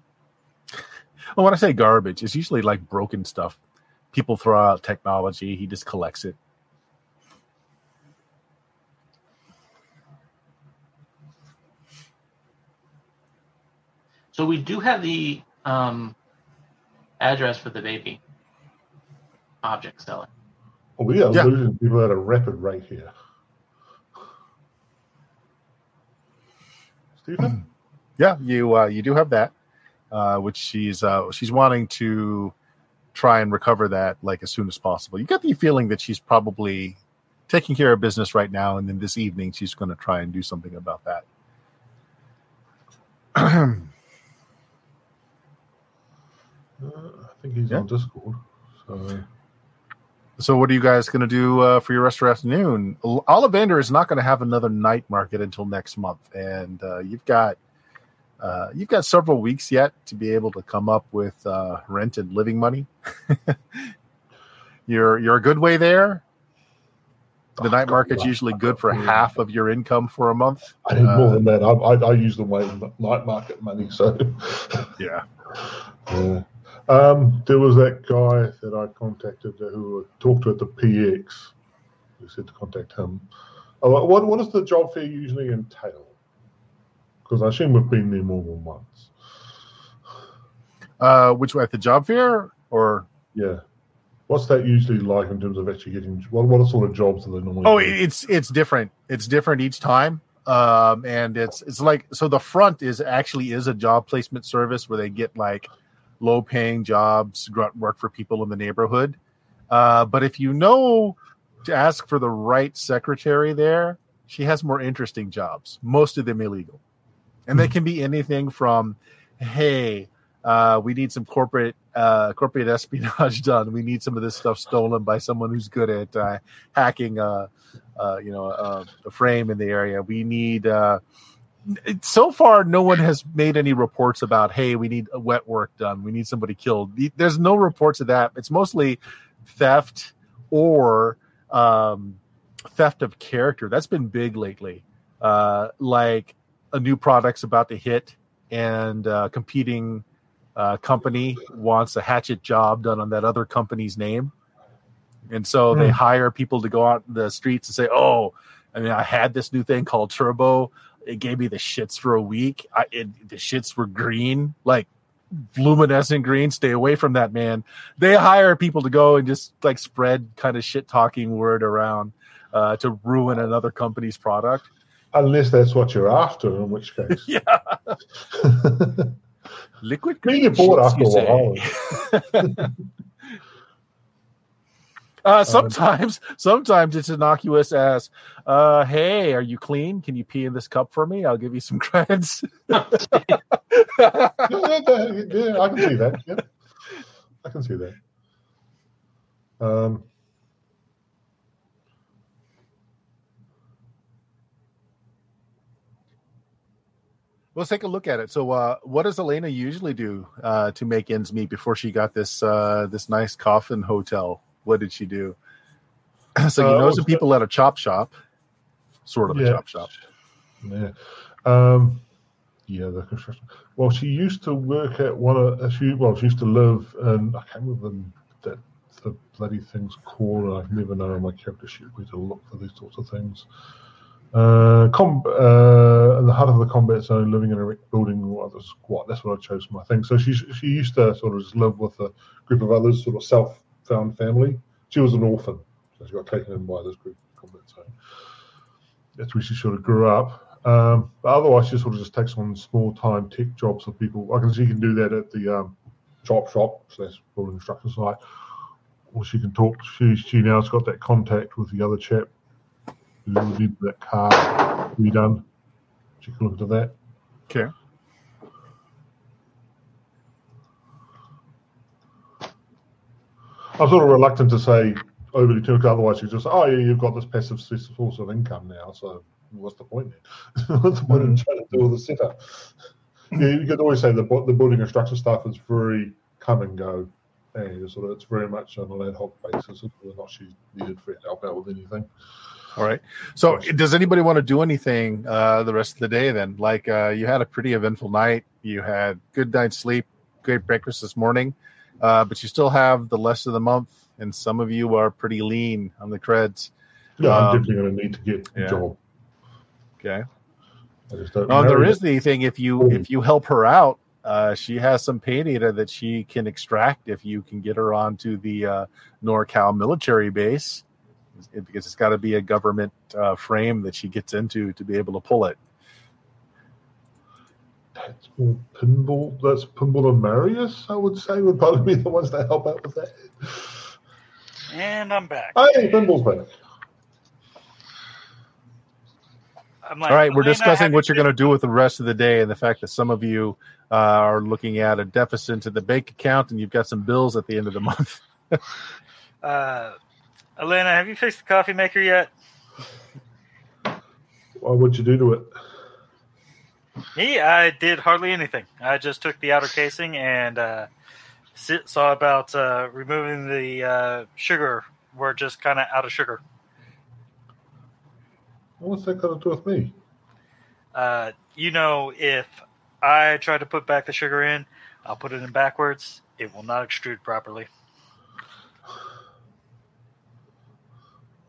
Well, when I say garbage, it's usually like broken stuff. People throw out technology. He just collects it. So we do have the um, address for the baby object seller. Well, we are Yeah. losing people at a rapid rate here. Stephen? Yeah, you uh, you do have that, uh, which she's uh, she's wanting to try and recover that like as soon as possible. You get the feeling that she's probably taking care of business right now, and then this evening she's going to try and do something about that. Uh, I think he's Yeah. on Discord. So So, what are you guys going to do uh, for your rest of your afternoon? Ol- Ollivander is not going to have another night market until next month, and uh, you've got uh, you've got several weeks yet to be able to come up with uh, rent and living money. you're you're a good way there. The Oh, night market's usually good for half of your income for a month. I need Uh, more than that. I, I, I use the way night market money. So Yeah. yeah. Um, there was that guy that I contacted who talked to at the PX. Who said to contact him. Oh, what what does the job fair usually entail? Because I assume we've been there more than once. Uh, which way at the job fair or Yeah. What's that usually like in terms of actually getting what what sort of jobs do they normally? Oh, do? it's it's different. It's different each time. Um, and it's it's like so the front is actually is a job placement service where they get like low paying jobs, grunt work for people in the neighborhood. Uh, but if you know to ask for the right secretary there, she has more interesting jobs, most of them illegal. And they can be anything from, hey, uh, we need some corporate uh, corporate espionage done. We need some of this stuff stolen by someone who's good at uh, hacking, uh, uh, you know, a frame in the area. We need uh, so far, no one has made any reports about, hey, we need wet work done. We need somebody killed. There's no reports of that. It's mostly theft or um, theft of character. That's been big lately. Uh, like a new product's about to hit, and uh, competing uh, company wants a hatchet job done on that other company's name. And so they Hmm. hire people to go out in the streets and say, "Oh, I mean, I had this new thing called Turbo. It gave me the shits for a week. I, it, the shits were green, like luminescent green. Stay away from that, man." They hire people to go and just like spread kind of shit talking word around uh, to ruin another company's product. Unless that's what you're after, in which case. Yeah, liquid green you're bored after a say. Uh, sometimes, sometimes it's innocuous as, uh, "Hey, are you clean? Can you pee in this cup for me? I'll give you some credits." yeah, yeah, yeah, I can see that. Yeah. I can see that. Um, Let's take a look at it. So, uh, what does Elena usually do uh, to make ends meet before she got this uh, this nice coffin hotel? What did she do? so you Uh, know well, some people at a chop shop, sort of a chop shop. Yeah. Um, yeah, the construction. Well, she used to work at one of. uh, She well, she used to live, and I can't remember the, that the bloody thing's called. I've never know on my character sheet where to look for these sorts of things. Uh, com- uh, in the heart of the combat zone, living in a building or other squat. That's what I chose for my thing. So she she used to sort of just live with a group of others, sort of family. She was an orphan, so she got taken in by this group combat zone. That's where she sort of grew up. Um, but otherwise, she sort of just takes on small time tech jobs for people. I can see she can do that at the um, chop shop slash building construction site, or she can talk. She she now's got that contact with the other chap who did that car redone. She can look into that. Okay. I'm sort of reluctant to say overly too, because otherwise you just oh yeah, you've got this passive source of income now. So what's the point then? what's the point in trying to do all the setup? Yeah, you could always say the the building construction stuff is very come and go, and sort of it's very much on an ad hoc basis. Whether or not she's needed for help out with anything. All right. So, does anybody want to do anything uh, the rest of the day? Then, like, uh, you had a pretty eventful night. You had good night's sleep, great breakfast this morning, uh, but you still have the less of the month, and some of you are pretty lean on the creds. Yeah, Um, I'm definitely going to need to get yeah. a job. Okay. Oh, there marry the thing. If you if you help her out, uh, she has some pay data that she can extract if you can get her onto the uh, NorCal military base, It- because it's got to be a government uh, frame that she gets into to be able to pull it. That's more pinball. That's pinball and Marius. I would say would probably be the ones that help out with that. And I'm back. Hey, pinball's back. I'm like, All right, we're discussing what you you're going to do with the rest of the day, and the fact that some of you uh, are looking at a deficit to the bank account, and you've got some bills at the end of the month. Uh, Elena, have you fixed the coffee maker yet? What would you do to it? Me, I did hardly anything. I just took the outer casing and uh, saw about uh, removing the uh, sugar. We're just kind of out of sugar. What's that got to do with me? Uh, you know, if I try to put back the sugar in, I'll put it in backwards. It will not extrude properly.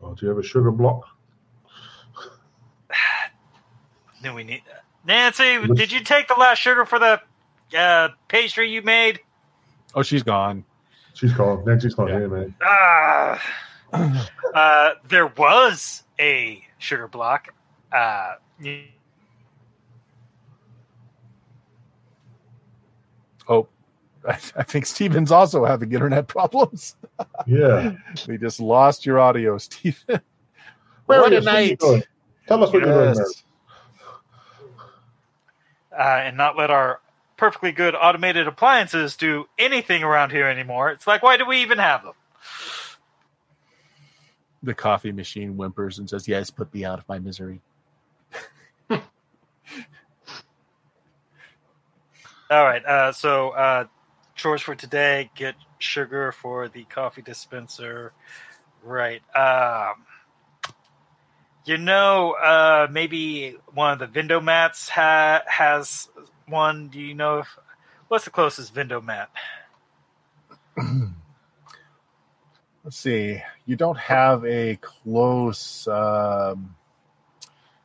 Oh, do you have a sugar block? Then we need Nancy. Did you take the last sugar for the uh, pastry you made? Oh, she's gone. She's gone. Nancy's not Yeah. here, man. Ah, uh, there was a sugar block. Uh, Oh, I, I think Steven's also having internet problems. Yeah. we just lost your audio, Steven. Marius, what a what are you night! Tell us what you're doing, Yes. Uh, and not let our perfectly good automated appliances do anything around here anymore. It's like, why do we even have them? The coffee machine whimpers and says, "Yes, put me out of my misery." All right. Uh, so uh, chores for today: get sugar for the coffee dispenser. Right. Um, you know, uh, maybe one of the window mats ha- has one. Do you know if what's the closest window mat? Let's see. You don't have a close. Um,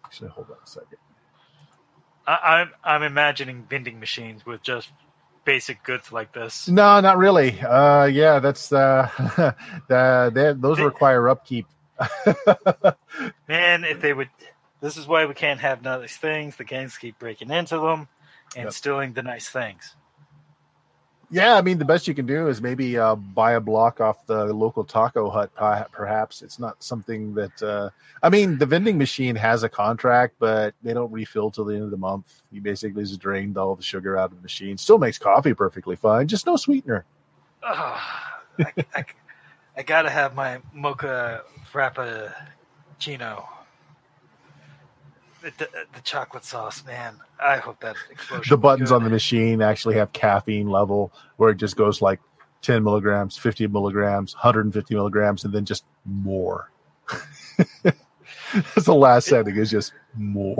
actually, hold on a second. I- I'm I'm imagining vending machines with just basic goods like this. No, not really. Uh, yeah, that's uh, the, they, those require upkeep. Man, if they would, this is why we can't have none of these things. The gangs keep breaking into them and Yep. stealing the nice things. Yeah, I mean, the best you can do is maybe uh, buy a block off the local taco hut. Perhaps it's not something that. Uh, I mean, the vending machine has a contract, but they don't refill till the end of the month. You basically just drained all the sugar out of the machine. Still makes coffee perfectly fine, just no sweetener. Ah, I, I, I gotta have my mocha frappuccino. The, the, the chocolate sauce, man. I hope that explosion. The buttons good. on the machine actually have caffeine level where it just goes like 10 milligrams, 50 milligrams, 150 milligrams, and then just more. That's the last setting is just more.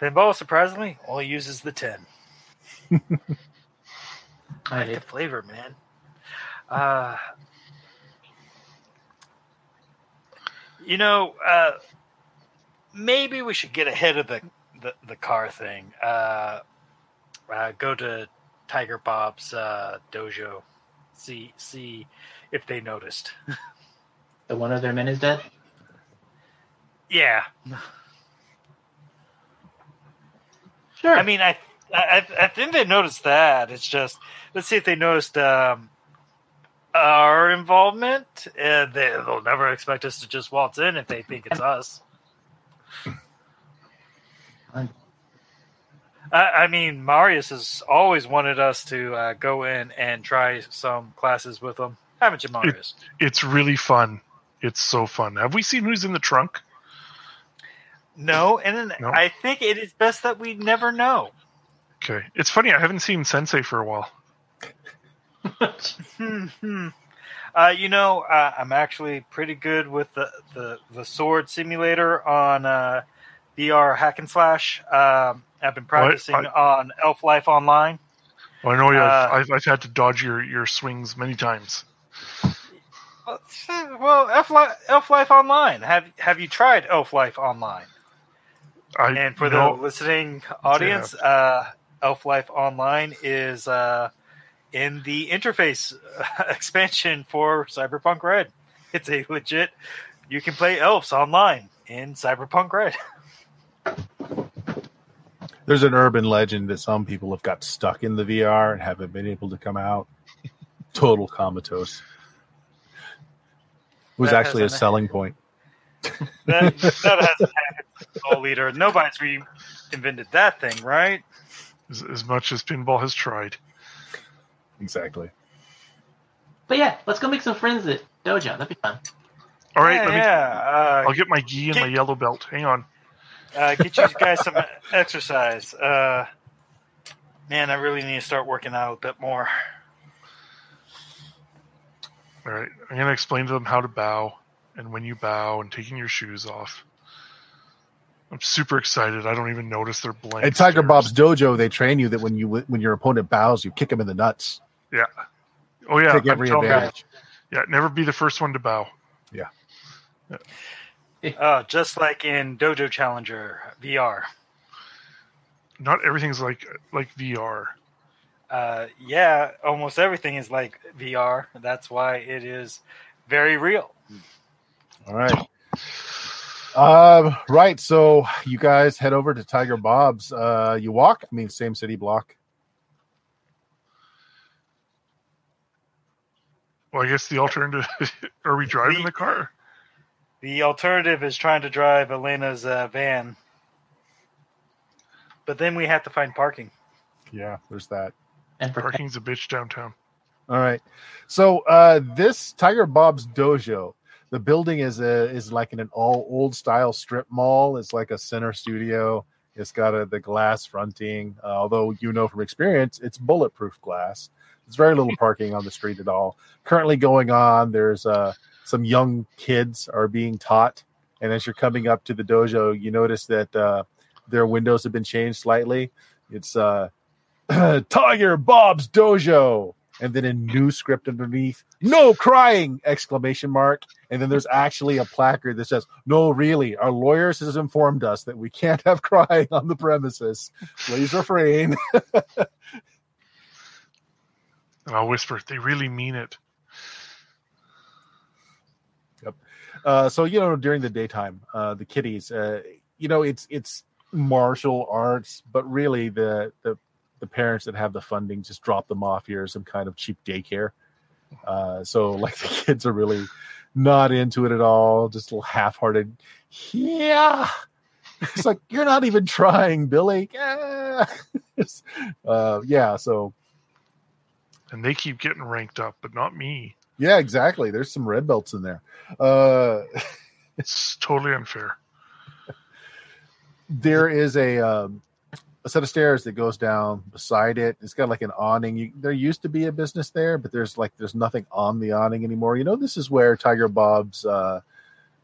Pinball, surprisingly, only uses the ten. I like the flavor, man. Uh, you know, uh, maybe we should get ahead of the the, the car thing. Uh, uh, go to Tiger Bob's uh, dojo, see see if they noticed. The one of their men is dead. yeah, Sure. I mean, I, I I think they noticed that. It's just let's see if they noticed um, our involvement. Uh, they, they'll never expect us to just waltz in if they think it's us. I, I mean, Marius has always wanted us to uh, go in and try some classes with him, haven't you, Marius? It's really fun. It's so fun. Have we seen who's in the trunk? no, and then No? I think it is best that we never know. Okay. It's funny. I haven't seen Sensei for a while. Hmm, hmm. Uh, you know, uh, I'm actually pretty good with the, the, the sword simulator on uh, VR Hack and Slash. Um, I've been practicing I- on Elf Life Online. Well, I know you Uh, I've, I've had to dodge your, your swings many times. Well, Elf Life, Elf Life Online. Have Have you tried Elf Life Online? I And for the listening audience, uh, Elf Life Online is uh, in the interface uh, expansion for Cyberpunk Red. It's a legit. You can play elves online in Cyberpunk Red. There's an urban legend that some people have got stuck in the VR and haven't been able to come out. Total comatose. It was That actually a hasn't- selling point. That, that hasn't happened. Soulkiller. Nobody's reinvented that thing, right? as, as much as pinball has tried. Exactly. but yeah, let's go make some friends at Dojo. That'd be fun. All right, yeah, let me. yeah. I'll get my gi and my yellow belt. Hang on. Uh, uh, get you guys some exercise. Uh, man, I really need to start working out a bit more. All right, I'm going to explain to them how to bow and when you bow and taking your shoes off. I'm super excited. I don't even notice they're blank. At Tiger stares. Bob's dojo, they train you that when you when your opponent bows, you kick him in the nuts. Yeah. Oh yeah. Take I'm every telling you. Yeah. Never be the first one to bow. Oh, just like in Dojo Challenger VR. Not everything's like like VR. Uh, yeah, almost everything is like VR. That's why it is very real. All right. Um, right. So you guys head over to Tiger Bob's. Uh, you walk. I mean, same city block. Well, I guess the alternative. are we driving the car? The alternative is trying to drive Elena's uh, van, but then we have to find parking. Yeah, there's that. And Parking's a bitch downtown. All right. So uh, this Tiger Bob's dojo, the building is a is like in an all old style strip mall. It's like a center studio. It's got a, the glass fronting, uh, although you know from experience it's bulletproof glass. There's very little parking on the street at all. Currently going on, there's uh, some young kids are being taught, and as you're coming up to the dojo, you notice that uh, their windows have been changed slightly. It's uh, Tiger Bob's Dojo, and then a new script underneath, no crying! Exclamation mark. And then there's actually a placard that says, "No, really, our lawyers has informed us that we can't have crying on the premises. Please refrain." And I'll whisper, they really mean it. Uh, so you know, during the daytime, uh, the kiddies, uh, you know, it's it's martial arts, but really the the the parents that have the funding just drop them off here as some kind of cheap daycare. Uh, so like the kids are really not into it at all, just a little half-hearted. Yeah, it's like you're not even trying, Billy. Yeah, uh, yeah. So And they keep getting ranked up, but not me. yeah, exactly. There's some red belts in there. Uh, It's totally unfair. there is a um, a set of stairs that goes down beside it. It's got like an awning. You, there used to be a business there, but there's like there's nothing on the awning anymore. You know, this is where Tiger Bob's uh,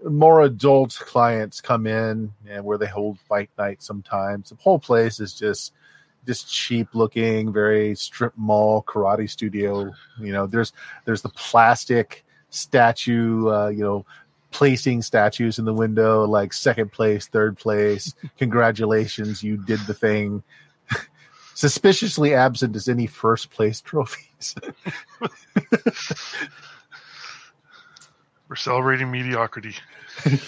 more adult clients come in and where they hold fight night sometimes. The whole place is just just cheap looking, very strip mall karate studio. You know, there's there's the plastic statue, uh, you know, placing statues in the window, like second place, third place. Congratulations, you did the thing. Suspiciously absent is any first place trophies. We're celebrating mediocrity.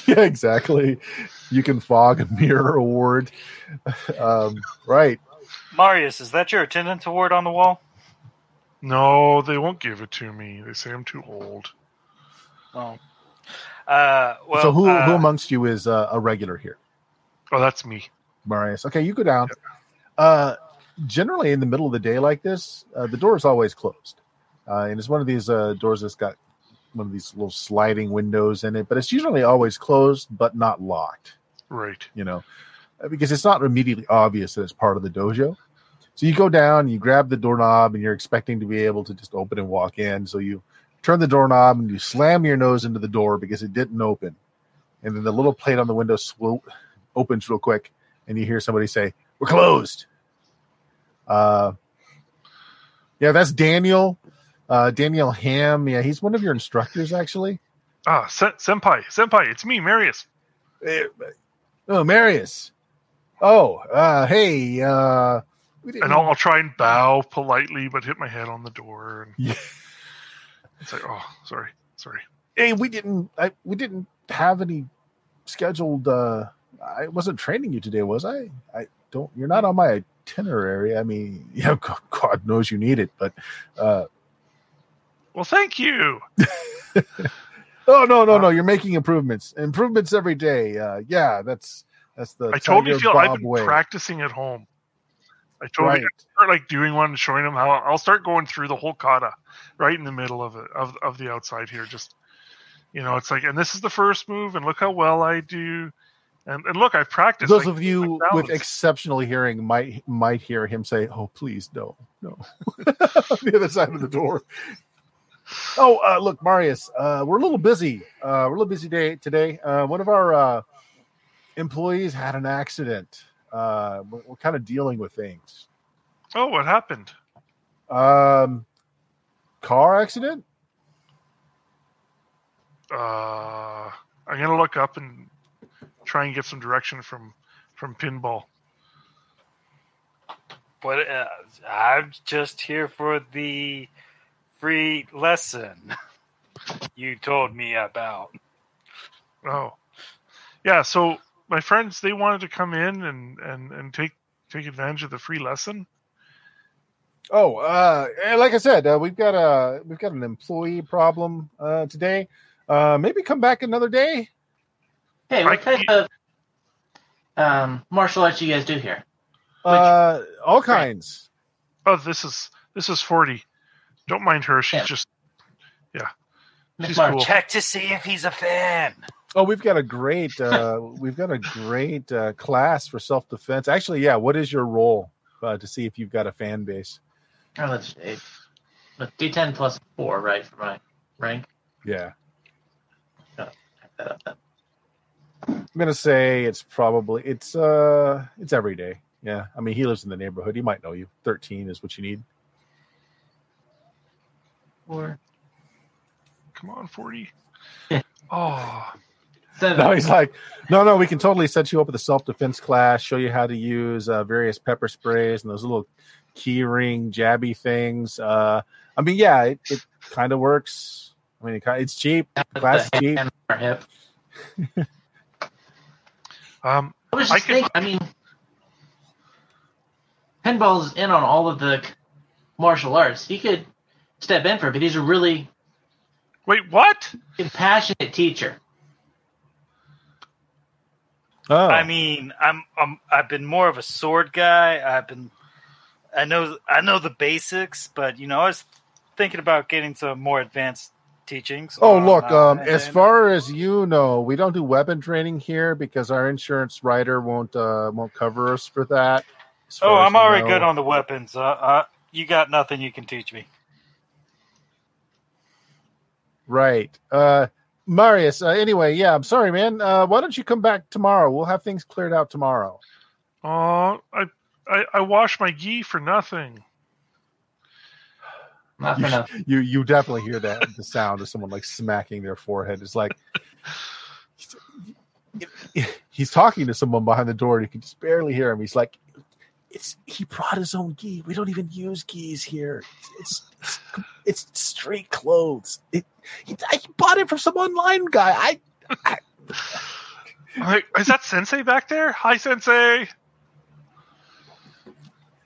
yeah, exactly. You can fog a mirror award. Um, right. Marius, is that your attendance award on the wall? No, they won't give it to me. They say I'm too old. Oh. Uh, well, so who uh, who amongst you is uh, a regular here? Oh, that's me. Marius. Okay, you go down. Uh, generally, in the middle of the day like this, uh, the door is always closed, uh, and it's one of these uh, doors that's got one of these little sliding windows in it. But it's usually always closed, but not locked. Right. You know, because it's not immediately obvious that it's part of the dojo. So you go down, you grab the doorknob, and you're expecting to be able to just open and walk in. So you turn the doorknob and you slam your nose into the door because it didn't open, and then the little plate on the window sw- opens real quick, and you hear somebody say, "We're closed." Uh, yeah, that's Daniel. Uh, Daniel Ham. Yeah, he's one of your instructors, actually. Ah, sen- senpai, senpai, it's me, Marius. Eh, Oh, Marius. Oh, uh, hey. Uh, we didn't- And I'll, I'll try and bow politely, but hit my head on the door. And Yeah. it's like, oh, sorry, sorry. hey, we didn't. I, we didn't have any scheduled. Uh, I wasn't training you today, was I? I don't. You're not on my itinerary. I mean, yeah, God- God knows you need it, but. Uh, Well, thank you. oh no, no, no! You're making improvements. Improvements every day. Uh, yeah, that's that's the. I totally feel Bob I've been way. practicing at home. I totally Right. start like doing one and showing them how I'll start going through the whole kata right in the middle of it of of the outside here. Just you know, it's like, and this is the first move, and look how well I do. And, and look, I've practiced. Those like, of you with exceptional hearing might might hear him say, "Oh, please, no, no," the other side of the door. Oh, uh, look, Marius, uh, we're a little busy. Uh, we're a little busy day today. Uh, one of our uh, employees had an accident. Uh, we're, we're kind of dealing with things. oh, what happened? Um, car accident? Uh, I'm gonna look up and try and get some direction from from pinball. But uh, I'm just here for the free lesson you told me about. Oh, yeah. So my friends they wanted to come in and and and take take advantage of the free lesson. Oh, uh, like I said, uh, we've got a we've got an employee problem uh, today. Uh, maybe come back another day. Hey, what I- type of um, martial arts you guys do here? Uh, all kinds. Oh, this is this is forty. Don't mind her. She's Yeah. just yeah. She's cool. Check to see if he's a fan. Oh, we've got a great uh, we've got a great uh, class for self defense. Actually, yeah. What is your role uh, to see if you've got a fan base? Oh, let's see. But D10 plus four, right, for my rank. Yeah, Type that up then. I'm gonna say it's probably it's uh it's every day. Yeah, I mean he lives in the neighborhood. He might know you. Thirteen is what you need. Four. Come on, 40. Oh, Seven. No, he's like, no, no, we can totally set you up with a self defense class, show you how to use uh, various pepper sprays and those little key ring jabby things. Uh, I mean, yeah, it, it kind of works. I mean, it, it's cheap. Class is cheap. hand on our hip. um, I was I just could- thinking, I mean, Pinball's in on all of the martial arts. He could step in for it, but he's a really wait, what? compassionate teacher. Oh, I mean, I'm, I'm I've been more of a sword guy. I've been I know I know the basics, but you know, I was thinking about getting some more advanced teachings. Oh, on, look, uh, um, as far as you know, we don't do weapon training here because our insurance writer won't uh, won't cover us for that. Oh, I'm already know. good on the weapons. Uh, uh, you got nothing you can teach me. Right. Uh, Marius, uh, anyway, yeah, I'm sorry, man. Uh, why don't you come back tomorrow? We'll have things cleared out tomorrow. Oh, I, I, I washed my gi for nothing. Not for nothing. You you definitely hear that the sound of someone like smacking their forehead. It's like he's talking to someone behind the door and you can just barely hear him. He's like, "It's he brought his own gi. We don't even use gis here. It's it's, it's straight clothes. It, he, I bought it from some online guy. I I'm is that Sensei back there? Hi, Sensei.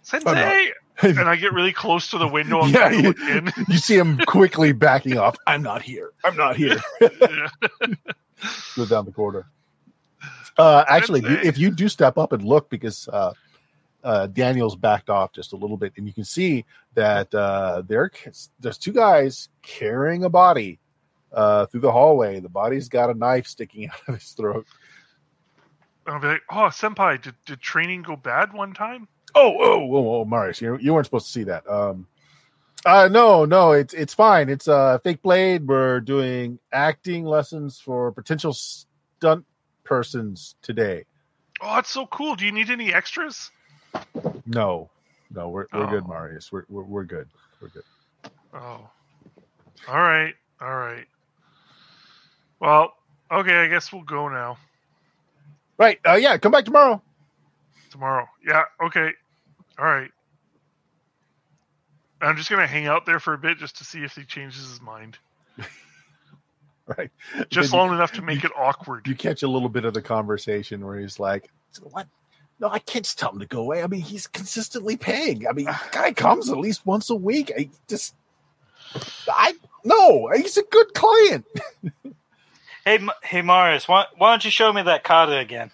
Sensei. and I get really close to the window. I'm Yeah, you- in. you see him quickly backing off. I'm not here. I'm not here. Go down the corridor. Uh, actually, if you, Sensei. if you do step up and look, because uh, uh, Daniel's backed off just a little bit, and you can see that uh, there there's two guys carrying a body uh, through the hallway. The body's got a knife sticking out of his throat. I'll be like, oh, Senpai, did, did training go bad one time? Oh, oh, oh, oh, Marius, you, you weren't supposed to see that. Um, uh, no, no, it's it's fine. It's uh, fake blade. We're doing acting lessons for potential stunt persons today. Oh, that's so cool. Do you need any extras? No, no, we're we're good, Oh. Marius. We're, we're we're good. We're good. Oh. All right. All right. Well, okay, I guess we'll go now. Right. Uh, yeah. Come back tomorrow. Tomorrow. Yeah, okay. All right. I'm just gonna hang out there for a bit just to see if he changes his mind. Right. Just Then long enough to make it awkward. You catch a little bit of the conversation where he's like, "What? No, I can't just tell him to go away. I mean, he's consistently paying. I mean, guy comes at least once a week. I just, I no, he's a good client. Hey, hey, Marius, why, why don't you show me that kata again?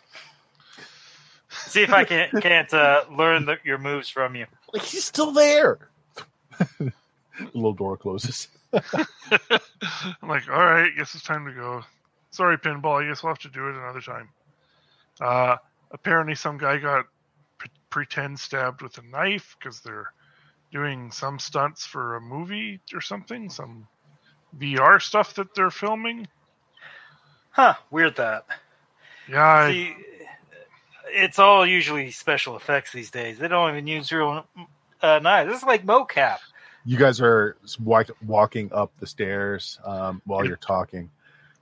See if I can, can't uh, learn the, your moves from you. Like he's still there. the little door closes. I'm like, all right, guess it's time to go. Sorry, pinball. I guess we'll have to do it another time. Uh, apparently, some guy got p- pretend stabbed with a knife because they're doing some stunts for a movie or something, some VR stuff that they're filming. Huh, weird that. Yeah, I, it's all usually special effects these days. They don't even use real uh, knives. This is like mocap. You guys are walk, walking up the stairs um, while you're talking.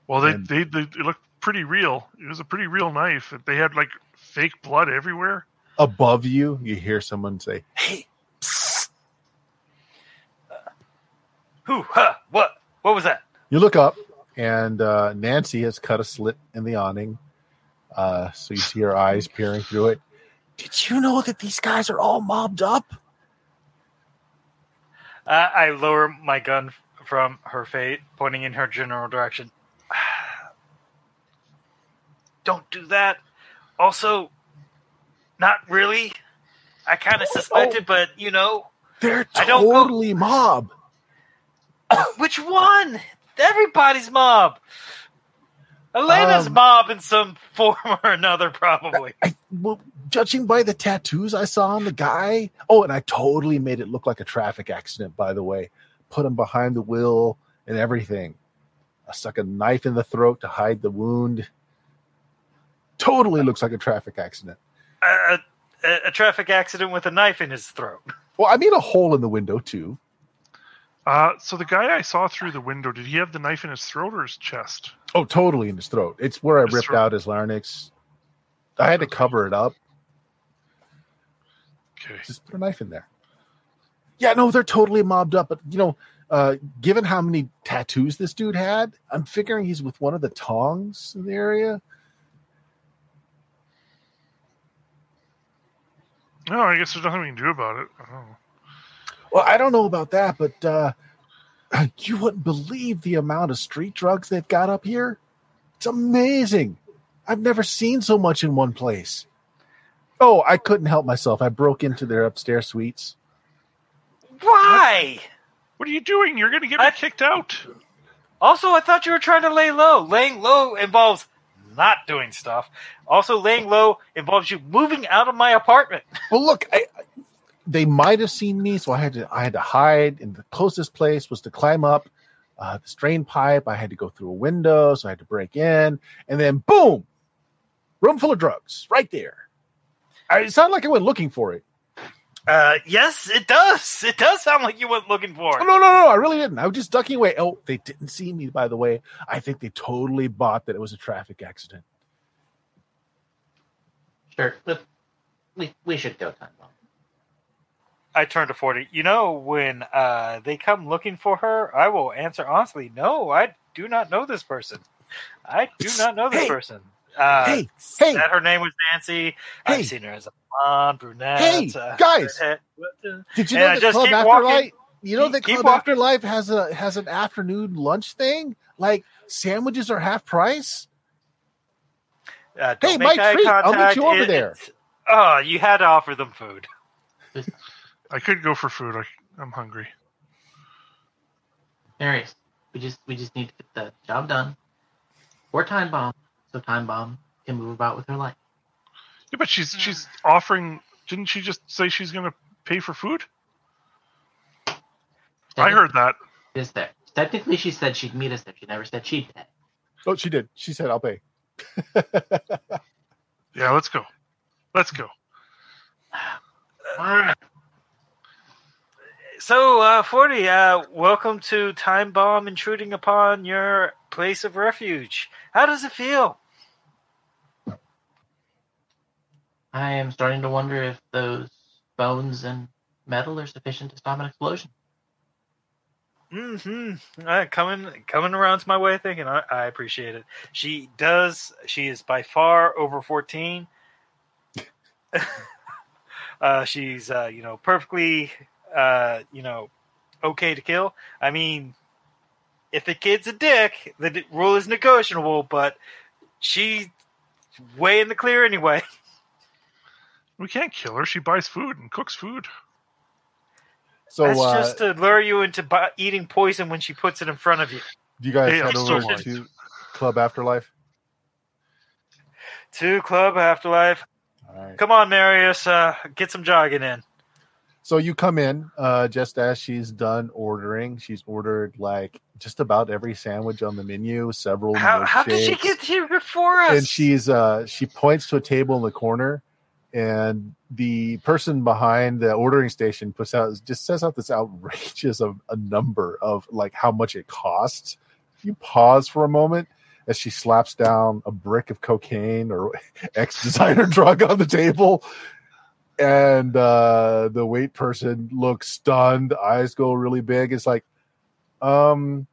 well, they, and- they they it looked pretty real. It was a pretty real knife. They had like fake blood everywhere. Above you, you hear someone say, "Hey, psst." Who? Huh? What? What was that? You look up, and uh, Nancy has cut a slit in the awning, uh, so you see her eyes peering through it. Did you know that these guys are all mobbed up? Uh, I lower my gun from her face, pointing in her general direction. Don't do that. Also, not really. I kind of suspected, but you know, They're don't go- totally mob. which one? Everybody's mob. Elena's Um, mob in some form or another, probably. I, well, judging by the tattoos I saw on the guy. Oh, and I totally made it look like a traffic accident. By the way, put him behind the wheel and everything. I stuck a knife in the throat to hide the wound. Totally looks like a traffic accident. a, a, a traffic accident with a knife in his throat. Well, I mean a hole in the window too. Uh, so the guy I saw through the window, did he have the knife in his throat or his chest? Oh, totally in his throat. It's where I His ripped throat. out his larynx. I had to cover it up. Okay. Just put a knife in there. Yeah, no, they're totally mobbed up. But you know, uh, given how many tattoos this dude had, I'm figuring he's with one of the tongs in the area. No, I guess there's nothing we can do about it. I don't know. Well, I don't know about that, but uh, you wouldn't believe the amount of street drugs they've got up here. It's amazing. I've never seen so much in one place. Oh, I couldn't help myself. I broke into their upstairs suites. Why? What are you doing? You're going to get me I- kicked out. Also, I thought you were trying to lay low. Laying low involves not doing stuff. Also, laying low involves you moving out of my apartment. Well, look, I, they might have seen me, so I had to I had to hide. And the closest place was to climb up uh, the drain pipe. I had to go through a window, so I had to break in, and then boom, room full of drugs right there. I, it sounded like I went looking for it. Uh, yes, it does. It does sound like you went looking for Oh, no, no, no, I really didn't. I was just ducking away. Oh, they didn't see me, by the way. I think they totally bought that it was a traffic accident. Sure. Look, we we should go time bomb. I turned to 40. You know, when uh, they come looking for her, I will answer honestly, no, I do not know this person. I do not know this Hey. person. Uh, Hey, hey. That her name was Nancy. Hey. I've seen her as a blonde, brunette. Hey, uh, guys. redhead. What the- Did you know that Club Afterlife? You know that Club walking. Afterlife has a has an afternoon lunch thing. Like sandwiches are half price. Uh, Hey, Mike eye Treat, I'll meet you over It- there. Oh, you had to offer them food. I could go for food. I, I'm hungry. Marius, we just we just need to get the job done. Or time bomb, so time bomb can move about with her life. Yeah, but she's she's offering. Didn't she just say she's going to pay for food? I heard that. Is there? Technically, she said she'd meet us there. She never said she'd pay. Oh, she did. She said, "I'll pay." Yeah, let's go. Let's go. So, uh, 40, uh, welcome to Time Bomb intruding upon your place of refuge. How does it feel? I am starting to wonder if those bones and metal are sufficient to stop an explosion. Mm hmm Uh, coming, coming around to my way of thinking. I, I appreciate it. She does. She is by far over 14. uh, she's, uh, you know, perfectly, uh, you know, okay to kill. I mean, if the kid's a dick, the d- rule is negotiable, but she's way in the clear anyway. We can't kill her. She buys food and cooks food. So, That's uh, just to lure you into bu- eating poison when she puts it in front of you. do you guys Hey, head over still to Club Afterlife? To Club Afterlife. All right. Come on, Marius. Uh, get some jogging in. So you come in uh, just as she's done ordering. She's ordered like just about every sandwich on the menu, several. How, how did she get here before us? and she's uh she points to a table in the corner and the person behind the ordering station puts out just says out this outrageous of a number of like how much it costs you pause for a moment as she slaps down a brick of cocaine or ex designer drug on the table and uh the wait person looks stunned eyes go really big it's like um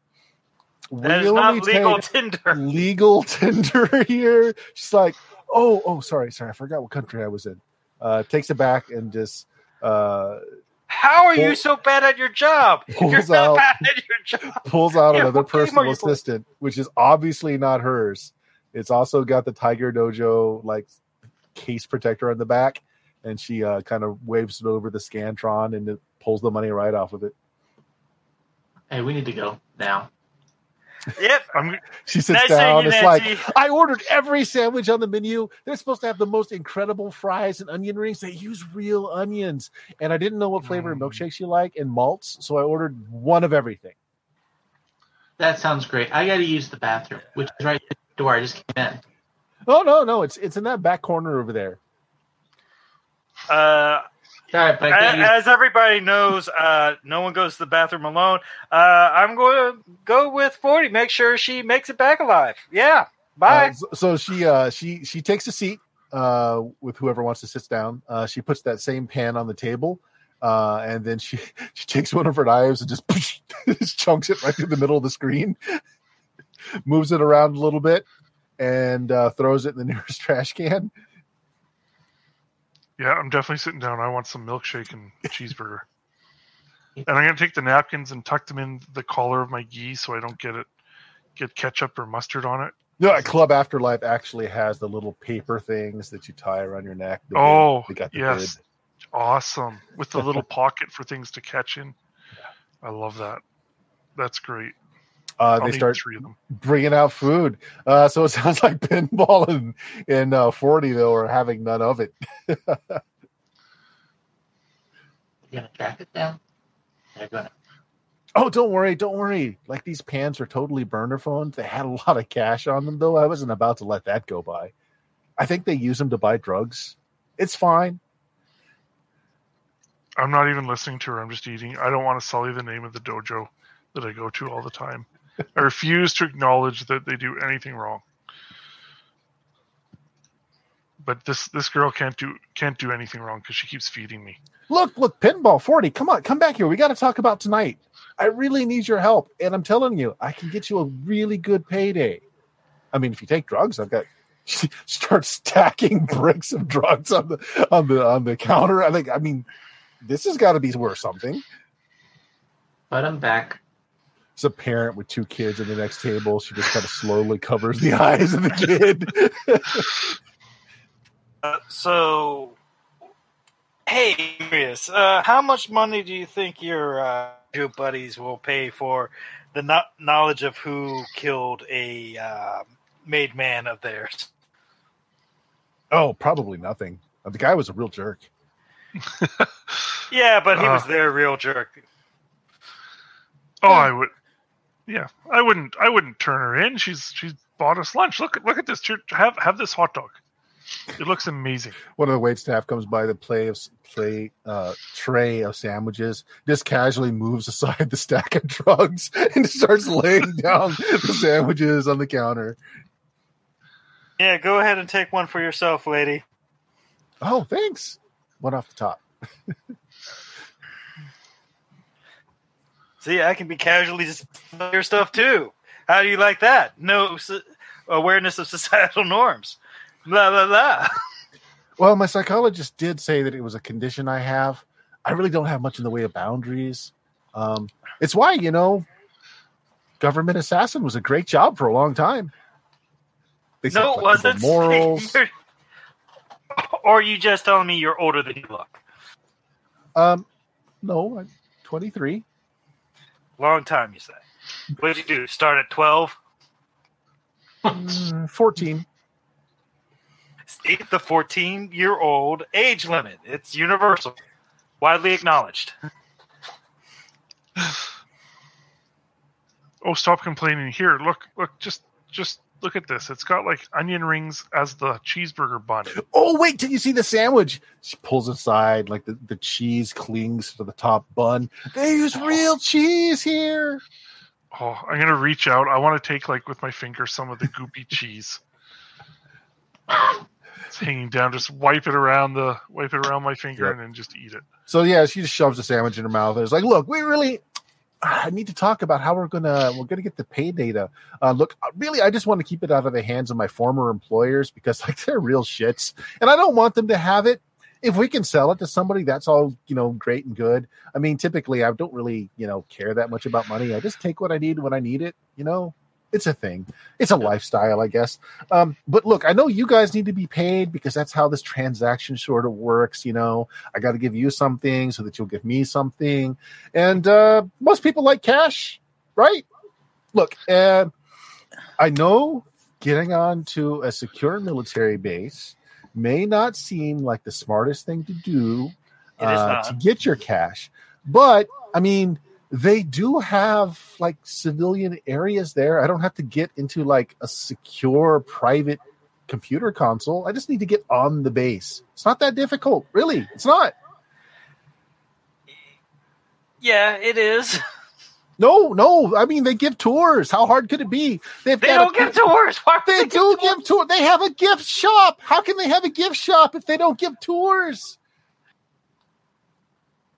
that is not legal tender. legal tender here. She's like, oh, oh, sorry, sorry, I forgot what country I was in. Uh, takes it back and just uh, How are you so bad at your job? If You're Pulls out- bad at your job. pulls out Yeah, another what game are personal you playing? assistant, which is obviously not hers. It's also got the Tiger Dojo like case protector on the back, and she uh, kind of waves it over the Scantron and it pulls the money right off of it. Hey, we need to go now. Yep. I'm She sits Nice down. you, It's like I ordered every sandwich on the menu. They're supposed to have the most incredible fries and onion rings. They use real onions, and I didn't know what flavor of Mm. milkshakes you like and malts, so I ordered one of everything. That sounds great. I got to use the bathroom, which is right at the door. I just came in. Oh no, no, it's it's in that back corner over there. Uh, All right, but I as everybody knows, uh, no one goes to the bathroom alone. Uh, I'm going to go with 40. Make sure she makes it back alive. Yeah. Bye. Uh, so, so she uh she she takes a seat uh with whoever wants to sit down. Uh she puts that same pan on the table. Uh, and then she she takes one of her knives and just, just chunks it right through the middle of the screen, moves it around a little bit, and uh, throws it in the nearest trash can. Yeah, I'm definitely sitting down. I want some milkshake and cheeseburger. And I'm gonna take the napkins and tuck them in the collar of my gi so I don't get it get ketchup or mustard on it. No, Club Afterlife actually has the little paper things that you tie around your neck. The Oh. They got the yes. bib. Awesome. With the little pocket for things to catch in. I love that. That's great. Uh, they start three of them. bringing out food. Uh, so it sounds like pinball and in uh, forty though are having none of it. you gonna track it down? They're gonna. Oh, don't worry, don't worry. Like these pans are totally burner phones. They had a lot of cash on them though. I wasn't about to let that go by. I think they use them to buy drugs. It's fine. I'm not even listening to her. I'm just eating. I don't want to sully the name of the dojo that I go to all the time. I refuse to acknowledge that they do anything wrong. But this this girl can't do can't do anything wrong because she keeps feeding me. Look, look, pinball 40. Come on, come back here. We got to talk about tonight. I really need your help. And I'm telling you, I can get you a really good payday. I mean, if you take drugs, I've got she start stacking bricks of drugs on the on the on the counter. I think I mean this has got to be worth something. But I'm back. It's a parent with two kids at the next table. She just kind of slowly covers the eyes of the kid. Uh, so, hey, curious, uh, how much money do you think your uh, your buddies will pay for the no- knowledge of who killed a uh, made man of theirs? oh, probably nothing. The guy was a real jerk. Yeah, but he Uh. was their real jerk. Oh, I would. Yeah, I wouldn't. I wouldn't turn her in. She's she's bought us lunch. Look at look at this. Have have this hot dog. It looks amazing. One of the wait staff comes by the play of play uh, tray of sandwiches, just casually moves aside the stack of drugs and starts laying down the sandwiches on the counter. Yeah, go ahead and take one for yourself, lady. Oh, thanks. One off the top. See, I can be casually just your stuff too. How do you like that? No s- awareness of societal norms. Blah blah blah. Well, my psychologist did say that it was a condition I have. I really don't have much in the way of boundaries. Um, it's why, you know, government assassin was a great job for a long time. They No, it wasn't. morals. Or you just telling me you're older than you look? Um, no, I'm 23. Long time, you say. What did you do? Start at twelve? Mm, 14. See, the fourteen-year-old age limit. It's universal, widely acknowledged. Oh, stop complaining. Here, look, look, just just look at this. It's got like onion rings as the cheeseburger bun. Oh, wait did you see the sandwich. She pulls aside, like the, the cheese clings to the top bun. They use real cheese here. Oh, I'm gonna reach out. I want to take like with my finger some of the goopy cheese. It's hanging down. Just wipe it around the wipe it around my finger Yep. and then just eat it. So yeah, she just shoves the sandwich in her mouth. And it's like, look, we really, I need to talk about how we're gonna we're gonna get the pay data. Uh, look, really, I just want to keep it out of the hands of my former employers because like they're real shits, and I don't want them to have it. If we can sell it to somebody, that's all you know, great and good. I mean, typically, I don't really you know care that much about money. I just take what I need when I need it. You know, it's a thing. It's a lifestyle, I guess. Um, but look, I know you guys need to be paid because that's how this transaction sort of works. You know, I got to give you something so that you'll give me something. And uh, most people like cash, right? look, uh, I know getting onto a secure military base may not seem like the smartest thing to do uh, to get your cash, but I mean, they do have like civilian areas there. I don't have to get into like a secure private computer console. I just need to get on the base. It's not that difficult, really. It's not. Yeah, it is. No, no. I mean, they give tours. How hard could it be? They've They don't a- give tours. Would They do give tours. They have a gift shop. How can they have a gift shop if they don't give tours?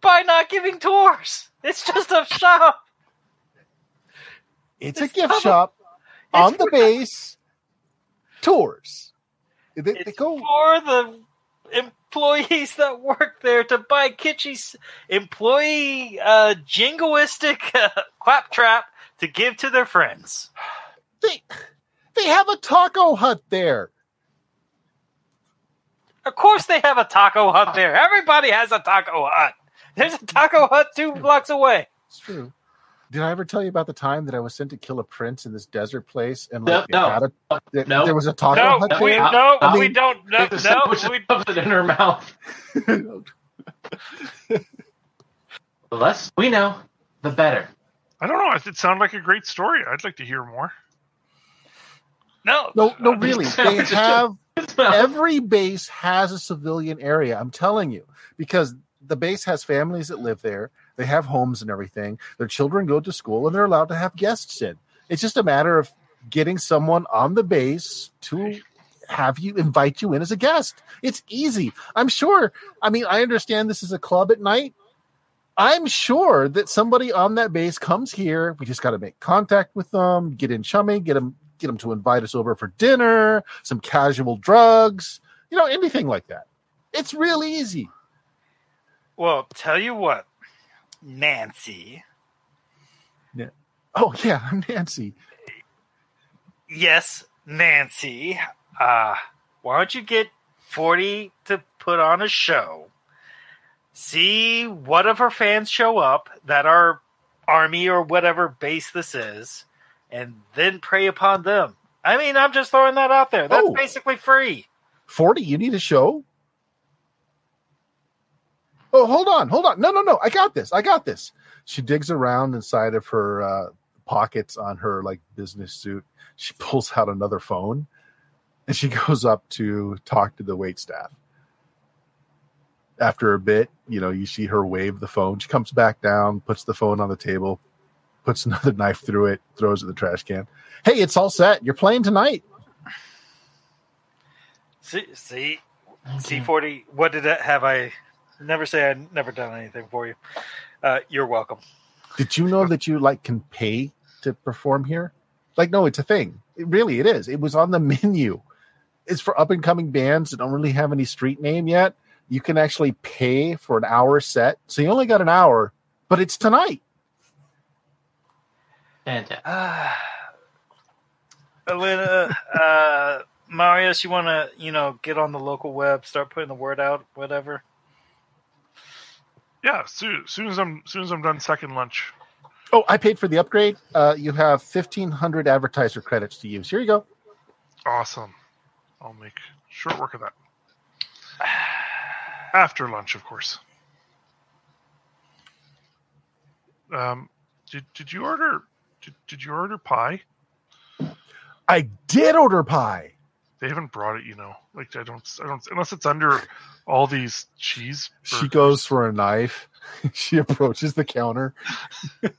By not giving tours. It's just a shop. It's a gift shop It's on the base. Tours. They, they It's go. for the employees that work there to buy kitschy employee uh, jingoistic uh, claptrap to give to their friends. They they have a taco hut there. Of course, they have a taco hut there. Everybody has a taco hut. There's a taco hut two blocks away. It's true. Did I ever tell you about the time that I was sent to kill a prince in this desert place and No, like no. it had a, there, No. there was a taco No, hut we there? no, I we don't. No, the no, we, shoves it in her mouth. The less we know, the better. I don't know. It sounded like a great story. I'd like to hear more. no, No, no, really. They have every base has a civilian area. I'm telling you, because the base has families that live there. They have homes and everything. Their children go to school and they're allowed to have guests in. It's just a matter of getting someone on the base to have you invite you in as a guest. It's easy. I'm sure. I mean, I understand this is a club at night. I'm sure that somebody on that base comes here. We just got to make contact with them, get in chummy, get them, get them to invite us over for dinner, some casual drugs, you know, anything like that. It's real easy. Well, tell you what, Nancy. Yeah. Oh yeah, I'm Nancy. Yes, Nancy. Uh, why don't you get 40 to put on a show? See what of her fans show up that are army or whatever base this is, and then prey upon them. I mean, I'm just throwing that out there. That's Oh. basically free. Forty, you need a show. Oh, hold on, hold on. No, no, no. I got this. I got this. She digs around inside of her uh, pockets on her like business suit. She pulls out another phone, and she goes up to talk to the wait staff. After a bit, you know, you see her wave the phone. She comes back down, puts the phone on the table, puts another knife through it, throws it in the trash can. Hey, it's all set. You're playing tonight. See, see, C40. What did that have? I never say I never done anything for you. Uh, you're welcome. Did you know that you like can pay to perform here? Like, no, it's a thing. It, really, it is. It was on the menu. It's for up and coming bands that don't really have any street name yet. You can actually pay for an hour set. So you only got an hour, but it's tonight. Fantastic. Ah, Elena, uh, Marius, you want to, you know, get on the local web, start putting the word out, whatever. Yeah, soon, soon as I'm soon as I'm done second lunch. Oh, I paid for the upgrade. Uh, you have 1,500 advertiser credits to use. Here you go. Awesome. I'll make short work of that. After lunch, of course. Um, did did you order? Did, did you order pie? I did order pie. They haven't brought it, you know. Like I don't, I don't, unless it's under all these cheese. She goes for a knife. she approaches the counter.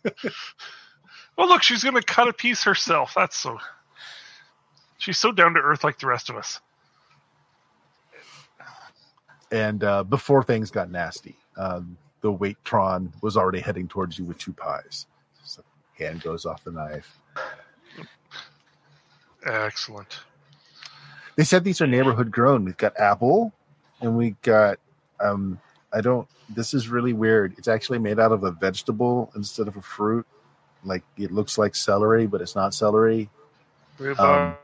Well, look, she's gonna cut a piece herself. That's so. She's so down to earth, like the rest of us. And uh, before things got nasty, um, the Waitron was already heading towards you with two pies. So hand goes off the knife. Excellent. They said these are neighborhood grown. We've got apple, and we got um, I don't. This is really weird. It's actually made out of a vegetable instead of a fruit. Like it looks like celery, but it's not celery. Um,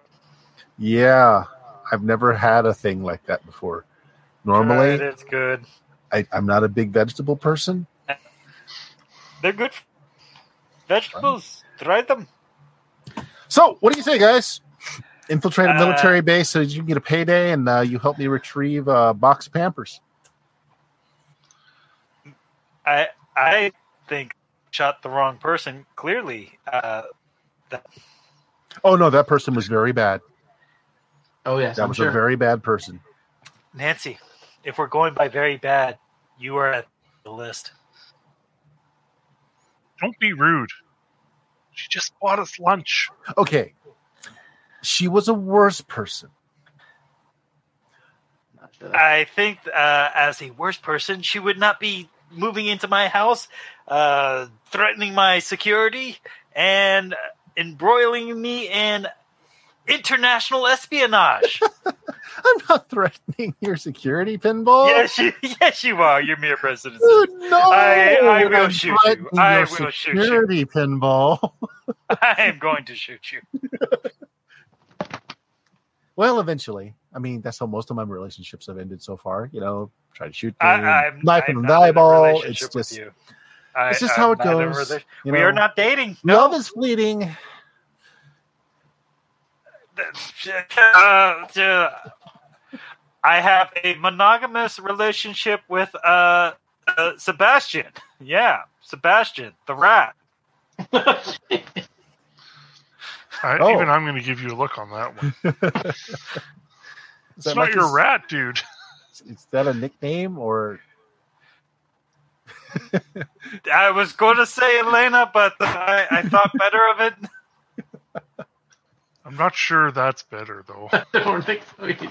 Yeah, I've never had a thing like that before. Normally, Good, it's good. I, I'm not a big vegetable person. They're good. Vegetables. Try them. So, what do you say, guys? Infiltrate a Uh, military base so you can get a payday, and uh, you help me retrieve a box of Pampers. I I think shot the wrong person. Clearly, uh, Oh no, that person was very bad. Oh yes, That I'm was sure. a very bad person. Nancy. If we're going by very bad, you are at the list. Don't be rude. She just bought us lunch. Okay, she was a worse person. I think uh, as a worse person, she would not be moving into my house, uh, threatening my security, and embroiling me in international espionage. I'm not threatening your security, Pinball. yes, you, yes, you are. You're mere president. No, I- I will I'm shoot you. I your will shoot you. Pinball. I am going to shoot you. Well, eventually. I mean, that's how most of my relationships have ended so far. You know, try to shoot me, I, I'm, knife I'm in the in eyeball. It's just, you. I, it's just I'm how it not in a goes. rela- you we are not dating. No. Love is fleeting. Uh, uh, I have a monogamous relationship with uh, uh, Sebastian. Yeah, Sebastian, the rat. I, Oh. Even I'm going to give you a look on that one. Is It's that not like your his- rat, dude. Is that a nickname or? I was going to say Elena, but I, I thought better of it. I'm not sure that's better though. I don't think so either.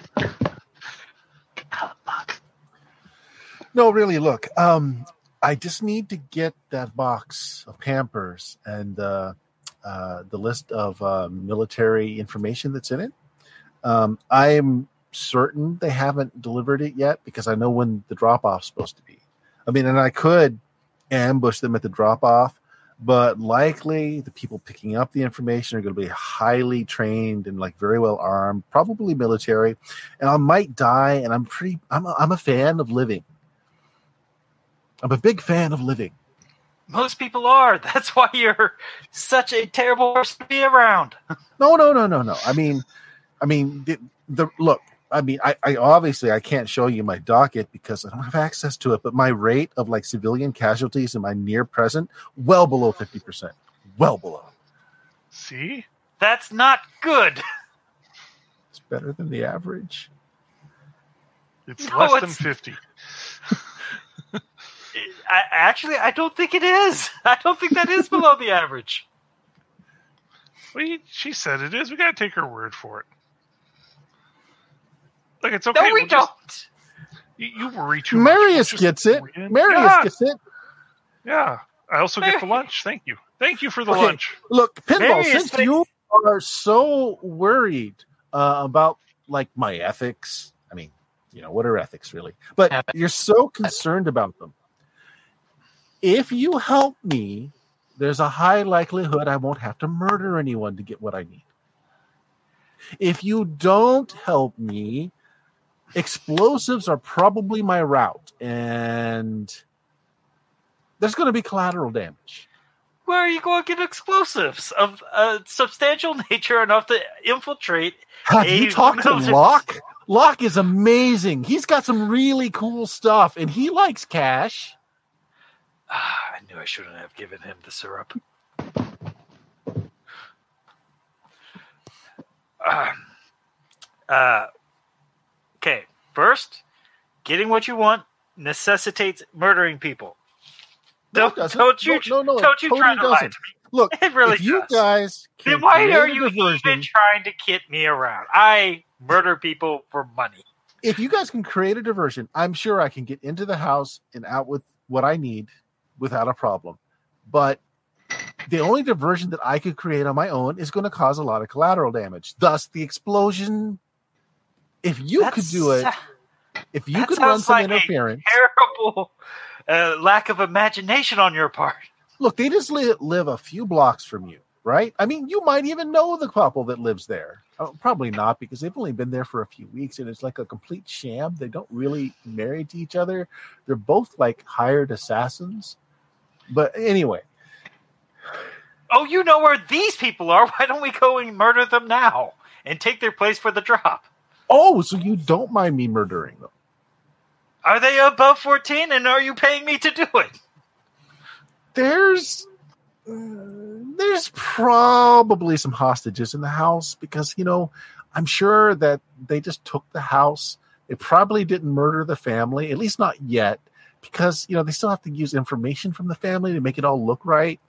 Out of the box. No, really. Look, um, I just need to get that box of Pampers and uh, uh, the list of uh, military information that's in it. Um, I'm certain they haven't delivered it yet because I know when the drop off's supposed to be. I mean, and I could ambush them at the drop off, but likely the people picking up the information are going to be highly trained and like very well armed, probably military, and I might die. And I'm pretty, I'm a, I'm a fan of living. I'm a big fan of living. Most people are. That's why you're such a terrible person to be around. No, no, no, no, no. I mean, I mean, the, the look. I mean, I, I obviously I can't show you my docket because I don't have access to it. But my rate of like civilian casualties in my near present, well below fifty percent, well below. See? That's not good. It's better than the average. It's No, less than 50. I, actually, I don't think it is. I don't think that is below the average. We, she said it is. We got to take her word for it. Look, it's okay. No, we We'll don't. you, you worry too much. We'll Marius gets it. worry. Marius yeah, gets it. yeah. I also get the lunch. Thank you. Thank you for the Okay. lunch. Look, pinball. Marius Since thinks- you are so worried uh, about like my ethics, I mean, you know, what are ethics really? But you're so concerned about them. If you help me, there's a high likelihood I won't have to murder anyone to get what I need. If you don't help me, explosives are probably my route, and there's going to be collateral damage. Where are you going to get explosives of a substantial nature enough to infiltrate? Have Hey, you talked to Locke? Locke is amazing. He's got some really cool stuff, and he likes cash. Ah, I knew I shouldn't have given him the syrup. Ah. Uh, okay, first, getting what you want necessitates murdering people. No, Don't, don't you, No, no, no, don't you try totally to lie to doesn't. me. Look, It really if you does. guys Then why are you diversion- even trying to kid me around? I murder people for money. if you guys can create a diversion, I'm sure I can get into the house and out with what I need without a problem. But the only diversion that I could create on my own is going to cause a lot of collateral damage. Thus, the explosion. If you could do it, if you could run some like a interference, Terrible uh, lack of imagination on your part. look, they just live a few blocks from you, right? I mean, you might even know the couple that lives there. Oh, probably not because they've only been there for a few weeks and it's like a complete sham. They don't really marry to each other. They're both like hired assassins. But anyway, Oh, you know where these people are. Why don't we go and murder them now and take their place for the drop? Oh, so you don't mind me murdering them? Are they above 14 and are you paying me to do it? There's uh, there's probably some hostages in the house because you know I'm sure that they just took the house. They probably didn't murder the family, at least not yet, because you know they still have to use information from the family to make it all look right.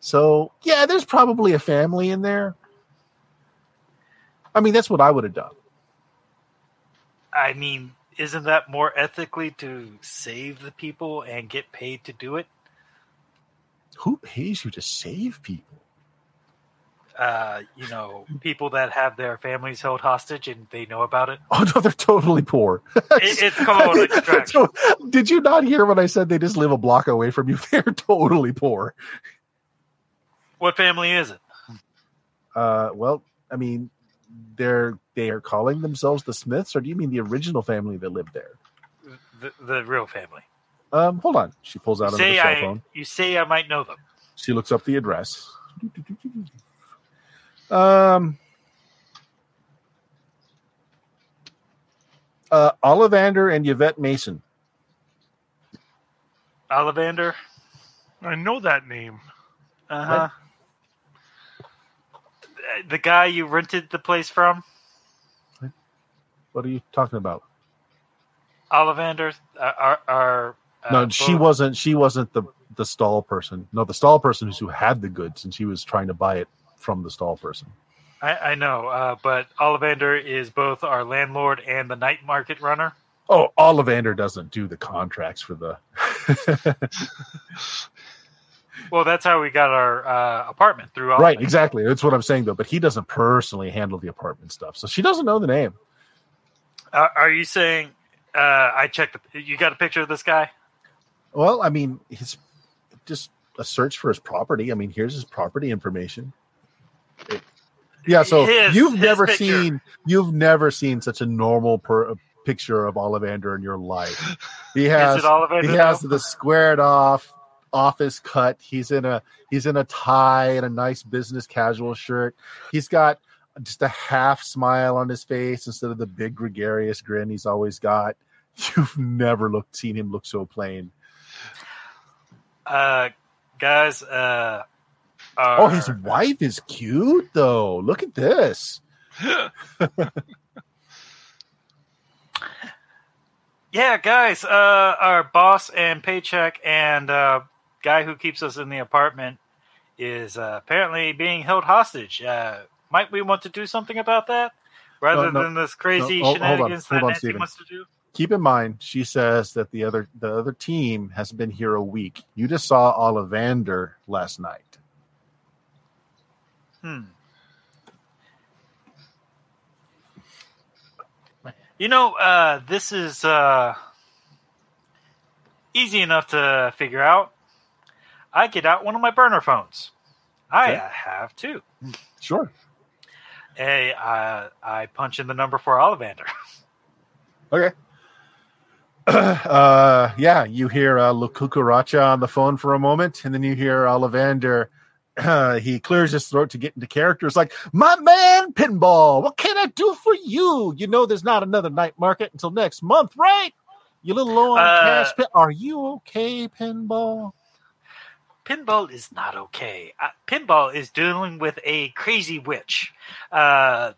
So yeah, there's probably a family in there. I mean, that's what I would have done. I mean, isn't that more ethically to save the people and get paid to do it? Who pays you to save people? Uh, you know, people that have their families held hostage and they know about it. Oh no, they're totally poor. It- it's called. So, did you not hear when I said they just live a block away from you? They're totally poor. What family is it? Uh, well, I mean, they're they are calling themselves the Smiths, or do you mean the original family that lived there? The, the real family. Um, hold on. She pulls out You another say cell I, phone. you say I might know them. She looks up the address. Um, uh, Ollivander and Yvette Mason. Ollivander. I know that name. Uh huh. The guy you rented the place from, What are you talking about? Ollivander. Uh, our, our no, she wasn't. She wasn't the the stall person. No, the stall person is who had the goods, and she was trying to buy it from the stall person. I, I know, uh, but Ollivander is both our landlord and the night market runner. Oh, Ollivander doesn't do the contracts for the. Well, that's how we got our uh, apartment through. Ollivander. right, exactly. That's what I'm saying though. But he doesn't personally handle the apartment stuff, so she doesn't know the name. Uh, are you saying uh, I checked? The, you got a picture of this guy? Well, I mean, he's just a search for his property. I mean, here's his property information. It- yeah, so His- you've his never picture. seen you've never seen such a normal per, picture of Ollivander in your life. He has is it Ollivander? he has the squared off office cut. He's in a he's in a tie and a nice business casual shirt. He's got just a half smile on his face instead of the big gregarious grin he's always got. You've never looked seen him look so plain. Uh, guys. Uh, Oh, his wife is cute though. Look at this. Yeah, guys. Uh, our boss and paycheck and uh, guy who keeps us in the apartment is uh, apparently being held hostage. Uh, might we want to do something about that rather No, no, than this crazy no, on, shenanigans hold that on, Nancy Steven. wants to do? Keep in mind, she says that the other the other team has been here a week. You just saw Ollivander last night. Hmm. You know, uh, this is uh, easy enough to figure out. I get out one of my burner phones. I Okay. have two. Sure. hey uh, I punch in the number for Ollivander. Okay. Uh, yeah, you hear uh, Lukukuracha on the phone for a moment, and then you hear Ollivander. Uh, he clears his throat to get into character. It's like, my man, Pinball, what can I do for you? You know, there's not another night market until next month, right? You little low on Uh, cash. Pin- Are you okay, Pinball? Pinball is not okay. Uh, Pinball is dealing with a crazy witch. Uh,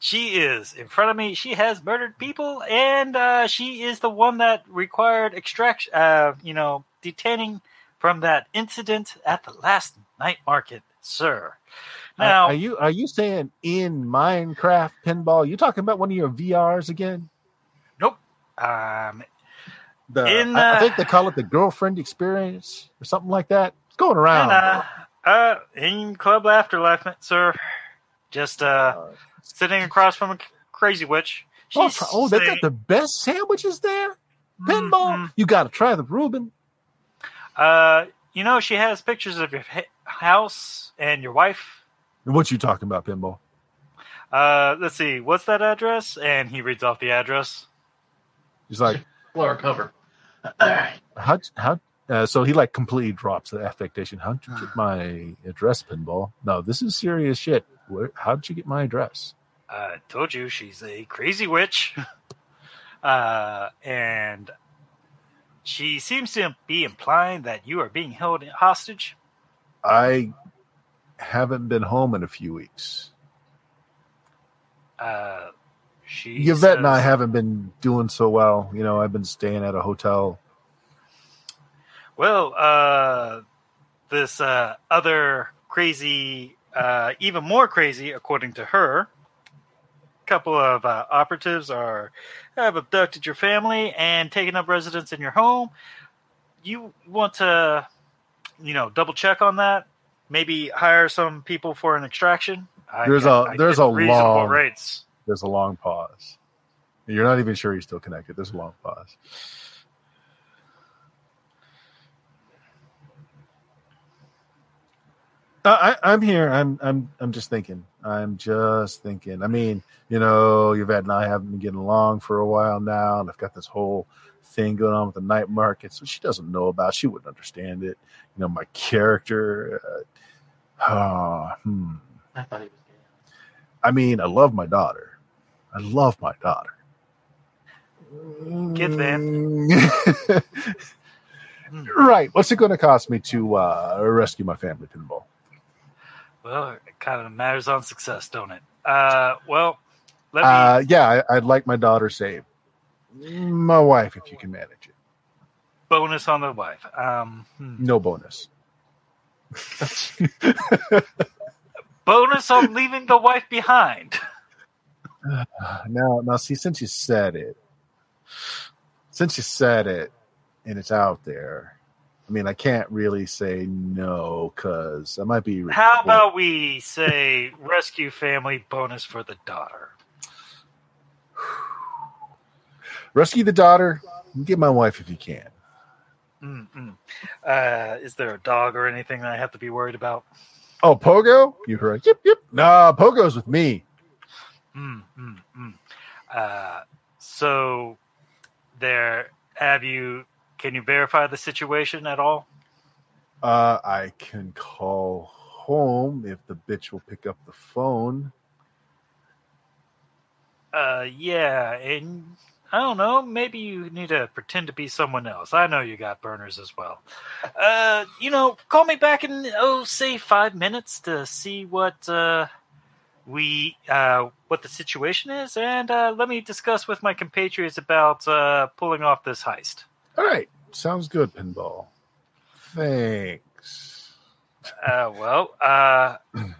she is in front of me. She has murdered people, and uh, she is the one that required extraction. Uh, you know, detaining from that incident at the last night market, sir. Now, are you are you saying in Minecraft Pinball? You talking about one of your VRs again? Nope. Um, The In, I, I uh, think they call it the girlfriend experience or something like that. It's going around. and, uh, uh, in Club Afterlife, sir. Just uh, Uh, sitting across from a crazy witch. oh, She's try- oh, they got the best sandwiches there. Pinball, Mhm. you got to try the Reuben. Uh, you know, she has pictures of your house and your wife. What you talking about, Pinball? Uh, let's see, what's that address? And he reads off the address. He's like, Floor cover. All right. how how Uh, so he like completely drops the affectation. How'd you get my address, Pinball? No, this is serious shit. Where, how'd you get my address? I told you she's a crazy witch. uh, and she seems to be implying that you are being held hostage. I haven't been home in a few weeks. Uh, she Yvette and I haven't been doing so well. You know, I've been staying at a hotel. Well, uh, this uh, other crazy, uh, even more crazy, according to her, a couple of uh, operatives are have abducted your family and taken up residence in your home. You want to, you know, double check on that. Maybe hire some people for an extraction. I There's got- a- I there's a long- rates. There's a long pause. You're not even sure he's still connected. There's a long pause. Uh, I, I'm here. I'm I'm I'm just thinking. I'm just thinking. I mean, you know, Yvette and I haven't been getting along for a while now, and I've got this whole thing going on with the night market, so she doesn't know about. She wouldn't understand it. You know, my character. Uh, ah, hmm. I thought he was gay. I mean, I love my daughter. I love my daughter. Get that. right. What's it going to cost me to uh, rescue my family, Pinball? Well, it kind of matters on success, don't it? Uh, well, let me. Uh, yeah, I, I'd like my daughter saved. My wife, if you can manage it. bonus on the wife. Um, hmm. No bonus. bonus on leaving the wife behind. now, now, see, since you said it, since you said it, and it's out there, I mean, I can't really say no because I might be. How about we say rescue family bonus for the daughter? rescue the daughter? Get my wife if you can. Mm-mm. Uh, is there a dog or anything that I have to be worried about? Oh, Pogo? You heard? Yep, yep. Nah, Pogo's with me. Mm, mm, mm. Uh, so, there. Have you? Can you verify the situation at all? Uh, I can call home if the bitch will pick up the phone. Uh, yeah, and I don't know. Maybe you need to pretend to be someone else. I know you got burners as well. Uh, you know, call me back in oh, say five minutes to see what uh we uh what the situation is, and uh, let me discuss with my compatriots about uh pulling off this heist. All right, sounds good, Pinball. Thanks. Uh, well, uh,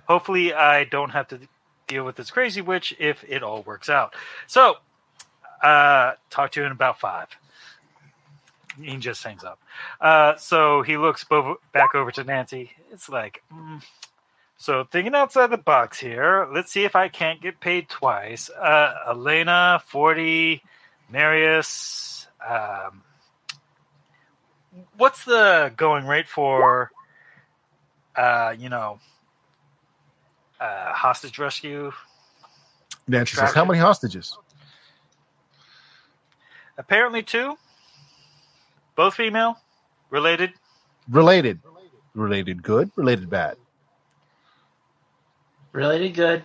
hopefully I don't have to deal with this crazy witch if it all works out. So, uh, talk to you in about five. He just hangs up. Uh, so he looks bo- back over to Nancy. It's like, mm. so thinking outside the box here. Let's see if I can't get paid twice. Uh, Elena, forty, Marius. Um, what's the going rate for? uh, you know, uh, hostage rescue. Nancy says, "How many hostages?" Apparently, two. Both female, related. Related. Related good. Related bad. Related good.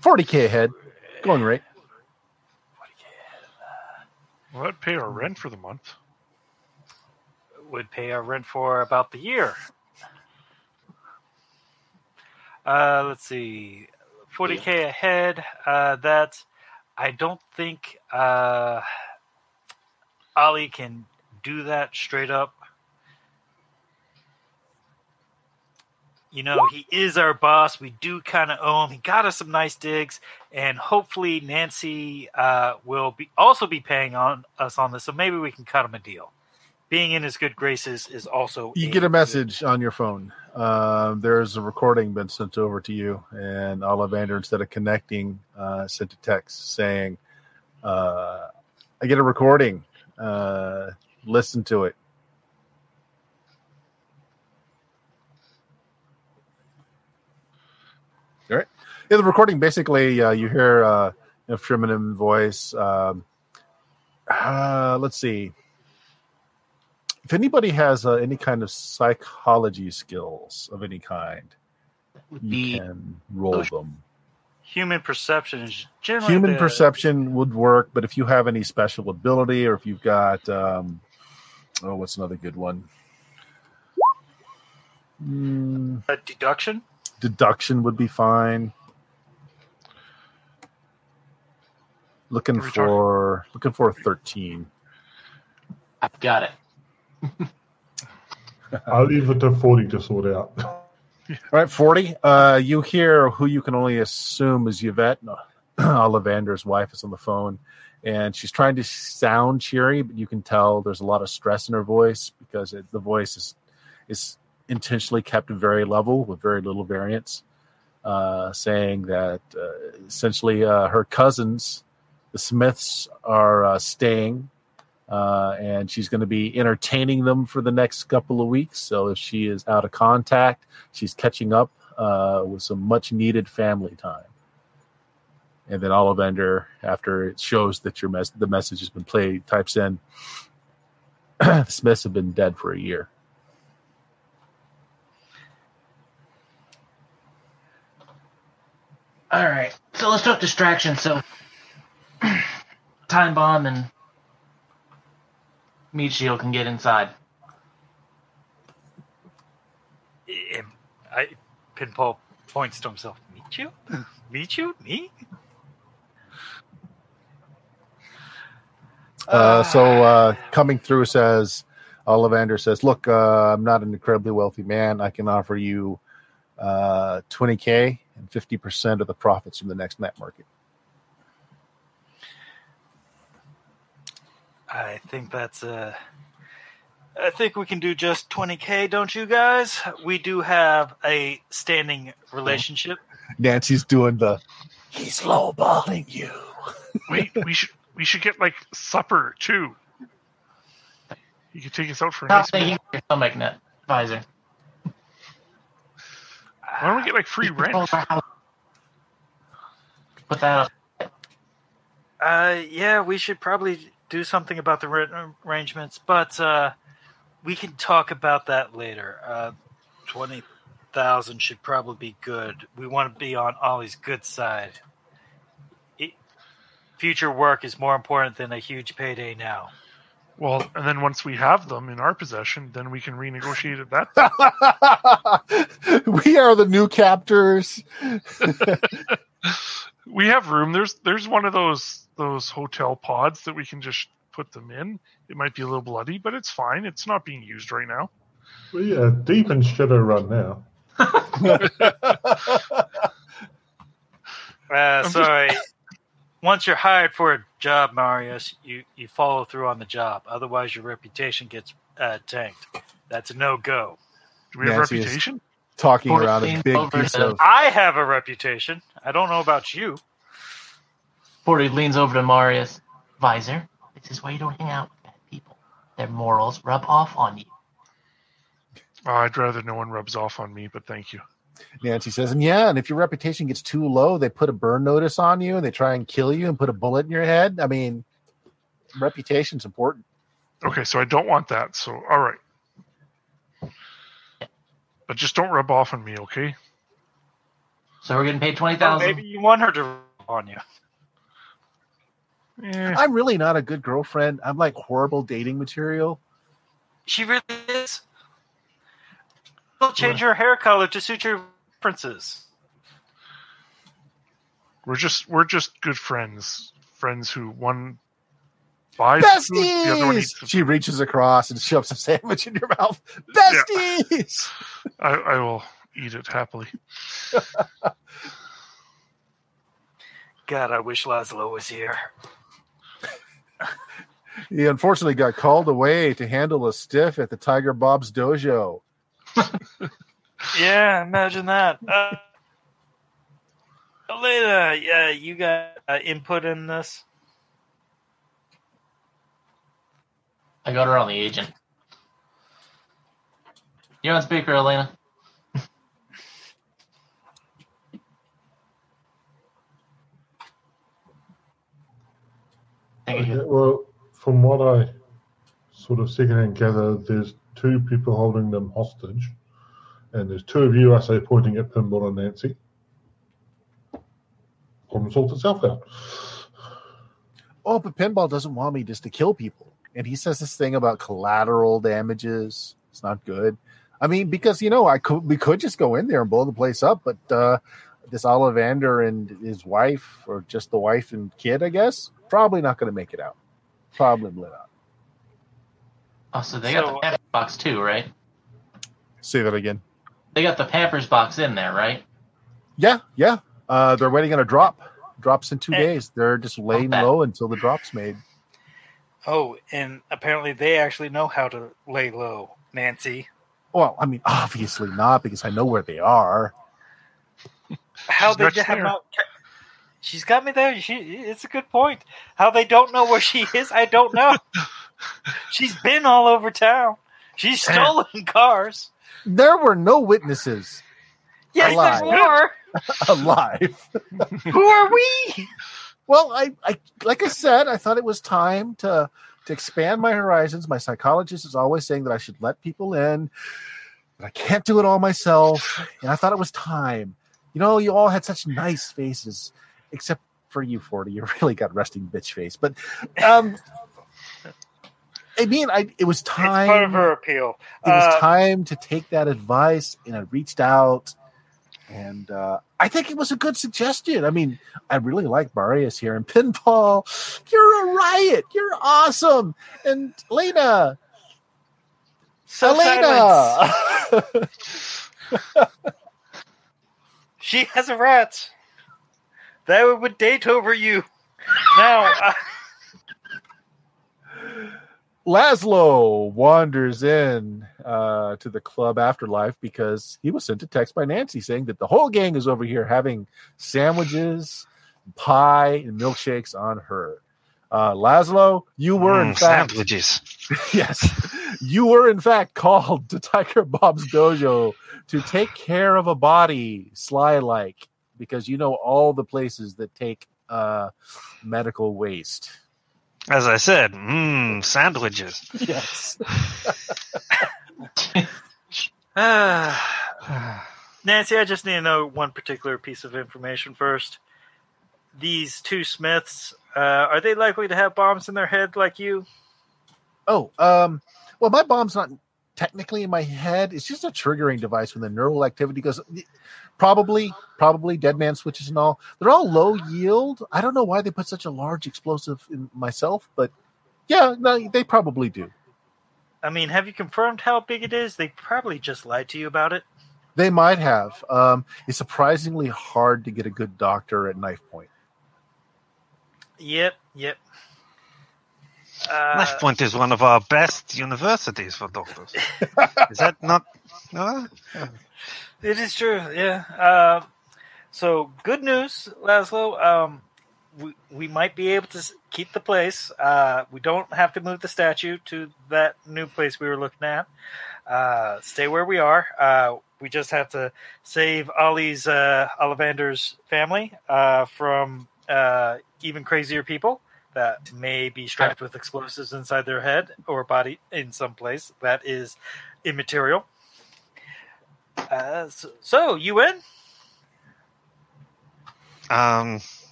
Forty k ahead. Going rate. Well, that'd pay our rent for the month. Would pay our rent for about the year. Uh, let's see, forty k ahead. Uh, that I don't think uh, Ali can do that straight up. You know, he is our boss. We do kind of owe him. He got us some nice digs, and hopefully Nancy uh, will be also be paying on us on this. So maybe we can cut him a deal. Being in his good graces is also You a get a good- message on your phone. Um, there's a recording been sent over to you, and Ollivander, instead of connecting, uh, sent a text saying, uh, "I get a recording. Uh, listen to it." All right. Yeah, the recording basically uh, you hear uh, a feminine voice. Um, uh, let's see if anybody has uh, any kind of psychology skills of any kind, Would you be can roll them. Human perception is generally Human the- perception would work, but if you have any special ability, or if you've got, um, oh, what's another good one? Mm, uh, deduction. deduction would be fine. Looking Are for looking for a thirteen. I've got it. I'll leave it to 40 to sort out. All right, 40. Uh, you hear who you can only assume is Yvette, Ollivander's wife, is on the phone, and she's trying to sound cheery, but you can tell there's a lot of stress in her voice because it, the voice is is intentionally kept very level with very little variance, uh, saying that uh, essentially uh, her cousins, the Smiths, are uh, staying uh, and she's going to be entertaining them for the next couple of weeks. So if she is out of contact, she's catching up uh, with some much needed family time. And then Ollivander, after it shows that your mes- the message has been played, types in, "The Smiths have been dead for a year." All right. So let's talk distraction. So, time bomb and meat shield can get inside. Em- I Pinball points to himself. Meet you? Meet you? Me? Uh, so uh, coming through says, Ollivander says, "Look, uh, I'm not an incredibly wealthy man. I can offer you uh, 20k and 50 percent of the profits from the next night market." I think that's uh I think we can do just 20k, don't you guys? We do have a standing relationship. Nancy's doing the. He's lowballing you. Wait, we should we should get like supper too. You could take us out for a Stop nice thinking meal. your stomach net visor. Why don't we get like free rent? Put that up. Uh yeah, we should probably do something about the rent arrangements, but uh we can talk about that later. Uh 20,000 should probably be good. We want to be on Ollie's good side. It, future work is more important than a huge payday now. Well, and then once we have them in our possession, then we can renegotiate at that. we are the new captors. we have room. There's there's one of those those hotel pods that we can just put them in. It might be a little bloody, but it's fine. It's not being used right now. We are deep in Shadowrun now. Uh, sorry. Once you're hired for a job, Marius, you, you follow through on the job. Otherwise, your reputation gets uh, tanked. That's a no go. Do we have Nancy reputation? Talking Or around a big over piece of. I have a reputation. I don't know about you. Forty leans over to Marius. Visor, this is why you don't hang out with bad people. Their morals rub off on you. Oh, I'd rather no one rubs off on me, but thank you. Nancy says, and yeah, and if your reputation gets too low, they put a burn notice on you and they try and kill you and put a bullet in your head. I mean, reputation's important. Okay, so I don't want that. So all right. But just don't rub off on me, okay? So we're getting paid twenty Or maybe you want her to rub on you. Eh, I'm really not a good girlfriend. I'm like horrible dating material. She really is. She'll change her hair color to suit your preferences. we're just we're just good friends. Friends who one buys food, the other one eats Besties! the She reaches across and shoves a sandwich in your mouth. Besties! I, I will eat it happily. God, I wish Laszlo was here. He unfortunately got called away to handle a stiff at the Tiger Bob's dojo. Yeah, imagine that. Uh, Elena, yeah, you got uh, input in this. I got her on the agent. You're on speaker, Elena. Okay, well, from what I sort of secondhand gather there's two people holding them hostage, and there's two of you, I say, pointing at Pinball and Nancy. Problem sorts itself out. Oh, but Pinball doesn't want me just to kill people. And he says this thing about collateral damages. It's not good. I mean, because you know, I could we could just go in there and blow the place up, but uh this Ollivander and his wife, or just the wife and kid, I guess, probably not gonna make it out. Probably lit out. Oh, so they got the Pampers box too, right? Say that again. They got the Pampers box in there, right? Yeah, yeah. Uh they're waiting on a drop. Drops in two Eh. days. They're just laying low until the drop's made. Oh, and apparently they actually know how to lay low, Nancy. Well, I mean, obviously not because I know where they are. How She's they not have not. She's got me there. She, it's a good point. How they don't know where she is, I don't know. She's been all over town. She's stolen cars. There were no witnesses Yes, Alive. there were. alive. Who are we? Well, I, I like I said, I thought it was time to to expand my horizons. My psychologist is always saying that I should let people in, but I can't do it all myself. And I thought it was time. You know, you all had such nice faces, except for you, Forty. You really got resting bitch face. But um I mean, I it was time. It's part of her appeal. It was Uh, time to take that advice, and I reached out, and uh, I think it was a good suggestion. I mean, I really like Marius here, and Pinball, you're a riot. You're awesome, and Lena, so. Elena. She has a rat. That would date over you. Now, uh, Laszlo wanders in uh, to the club afterlife because he was sent a text by Nancy saying that the whole gang is over here having sandwiches, pie, and milkshakes on her. Uh, Laszlo, you were in Mm, fact sandwiches. yes, you were in fact called to Tiger Bob's dojo to take care of a body, sly like, because you know all the places that take uh, medical waste. As I said, mmm, sandwiches. Yes. Nancy, I just need to know one particular piece of information first. These two Smiths, uh, are they likely to have bombs in their head like you? Oh, um, well, my bomb's not technically in my head. It's just a triggering device when the neural activity goes. Probably, probably dead man switches and all. They're all low yield. I don't know why they put such a large explosive in myself, but yeah, no, they probably do. I mean, have you confirmed how big it is? They probably just lied to you about it. They might have. Um, it's surprisingly hard to get a good doctor at knife point. Yep, yep. Uh, Point is one of our best universities for doctors. is that not? No? It is true, yeah. Uh, so good news, Laszlo. Um, we we might be able to keep the place. Uh, we don't have to move the statue to that new place we were looking at. Uh, stay where we are. Uh, we just have to save Ollie's uh, Ollivander's family uh, from uh, even crazier people that may be strapped with explosives inside their head or body in some place that is immaterial. Uh, so, so you win? Um.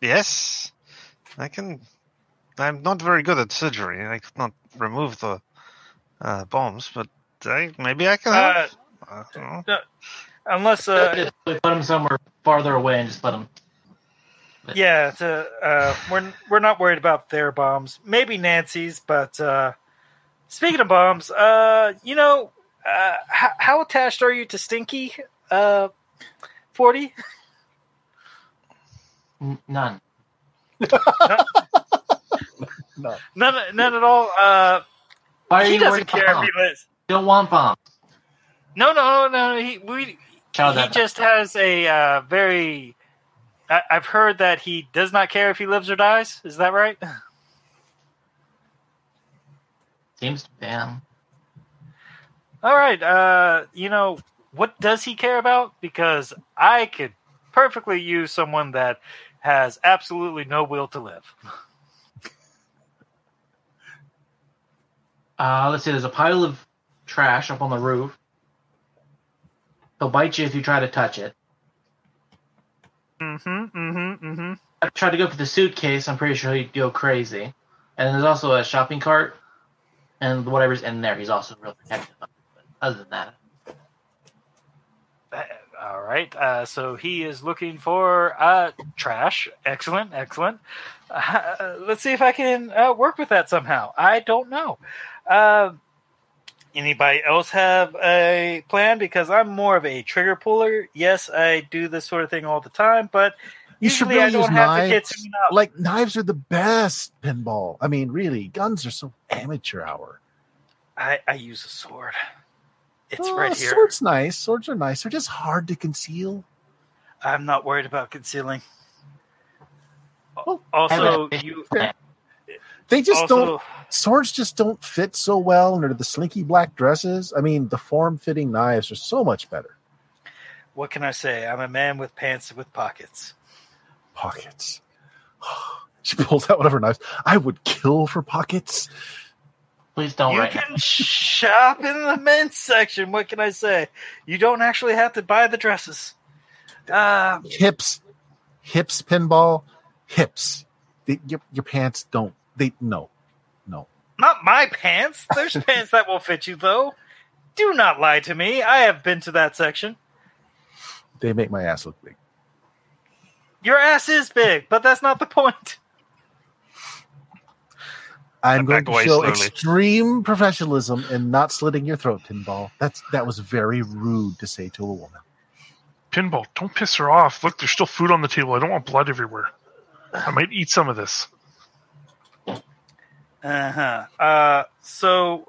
Yes, I can. I'm not very good at surgery. I could not remove the uh, bombs, but I, maybe I can. Uh, help. I don't unless, uh, Just put them somewhere farther away and just let them. yeah, to, uh, we're we're not worried about their bombs. Maybe Nancy's, but uh, speaking of bombs, uh, you know, uh, how, how attached are you to Stinky? Uh, Forty? N- None. No. None, none at all. Uh, Why are he you doesn't care about if he bombs? lives. Don't want bombs. No, no, no. He we Chow he that just has a uh, very. I, I've heard that he does not care if he lives or dies. Is that right? seems damn. All right. Uh, you know what does he care about? Because I could perfectly use someone that has absolutely no will to live. Uh, let's see. There's a pile of trash up on the roof. He'll bite you if you try to touch it. Mm-hmm. Mm-hmm. Mm-hmm. I tried to go for the suitcase. I'm pretty sure he'd go crazy. And there's also a shopping cart, and whatever's in there, he's also real protective. of. But other than that, Uh, All right. Uh, so he is looking for uh, trash. Excellent. Excellent. Uh, let's see if I can uh, work with that somehow. I don't know. Anybody else have a plan? Because I'm more of a trigger puller. Yes, I do this sort of thing all the time, but You should usually I don't use have the knives. kids. Like knives are the best pinball. I mean, really, guns are so amateur hour. I, I use a sword. It's Oh, right here. Swords nice. Swords are nice. They're just hard to conceal. I'm not worried about concealing. Oh, Also, you They just also, don't. Swords just don't fit so well under the slinky black dresses. I mean, the form-fitting knives are so much better. What can I say? I'm a man with pants with pockets. Pockets. She pulls out one of her knives. I would kill for pockets. please don't you right can shop in the men's section. What can I say? You don't actually have to buy the dresses. Uh, Hips, hips, pinball, hips. They, your, your pants don't. They no, no. Not my pants. There's pants that will fit you, though. Do not lie to me. I have been to that section. They make my ass look big. Your ass is big, but that's not the point. I'm going to show slowly. extreme professionalism in not slitting your throat, pinball. That's that was very rude to say to a woman. Pinball, don't piss her off. Look, there's still food on the table. I don't want blood everywhere. I might eat some of this. Uh-huh. Uh So,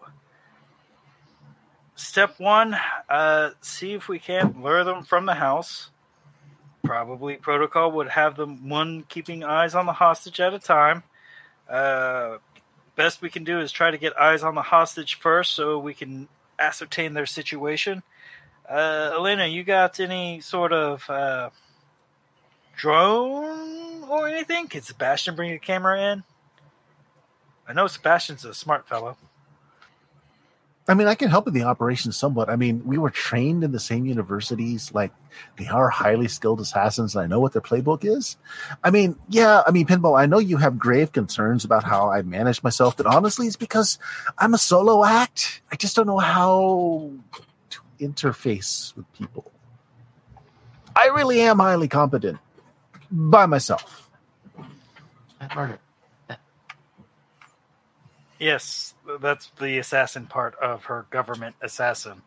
step one: uh, see if we can't lure them from the house. Probably protocol would have them one keeping eyes on the hostage at a time. Uh, best we can do is try to get eyes on the hostage first, so we can ascertain their situation. Uh, Elena, you got any sort of uh, drone or anything? Can Sebastian bring a camera in? I know Sebastian's a smart fellow. I mean, I can help with the operation somewhat. I mean, we were trained in the same universities. Like, they are highly skilled assassins, and I know what their playbook is. I mean, yeah, I mean, Pinball, I know you have grave concerns about how I manage myself, but honestly, it's because I'm a solo act. I just don't know how to interface with people. I really am highly competent by myself. that murder. Yes, that's the assassin part of her government assassin.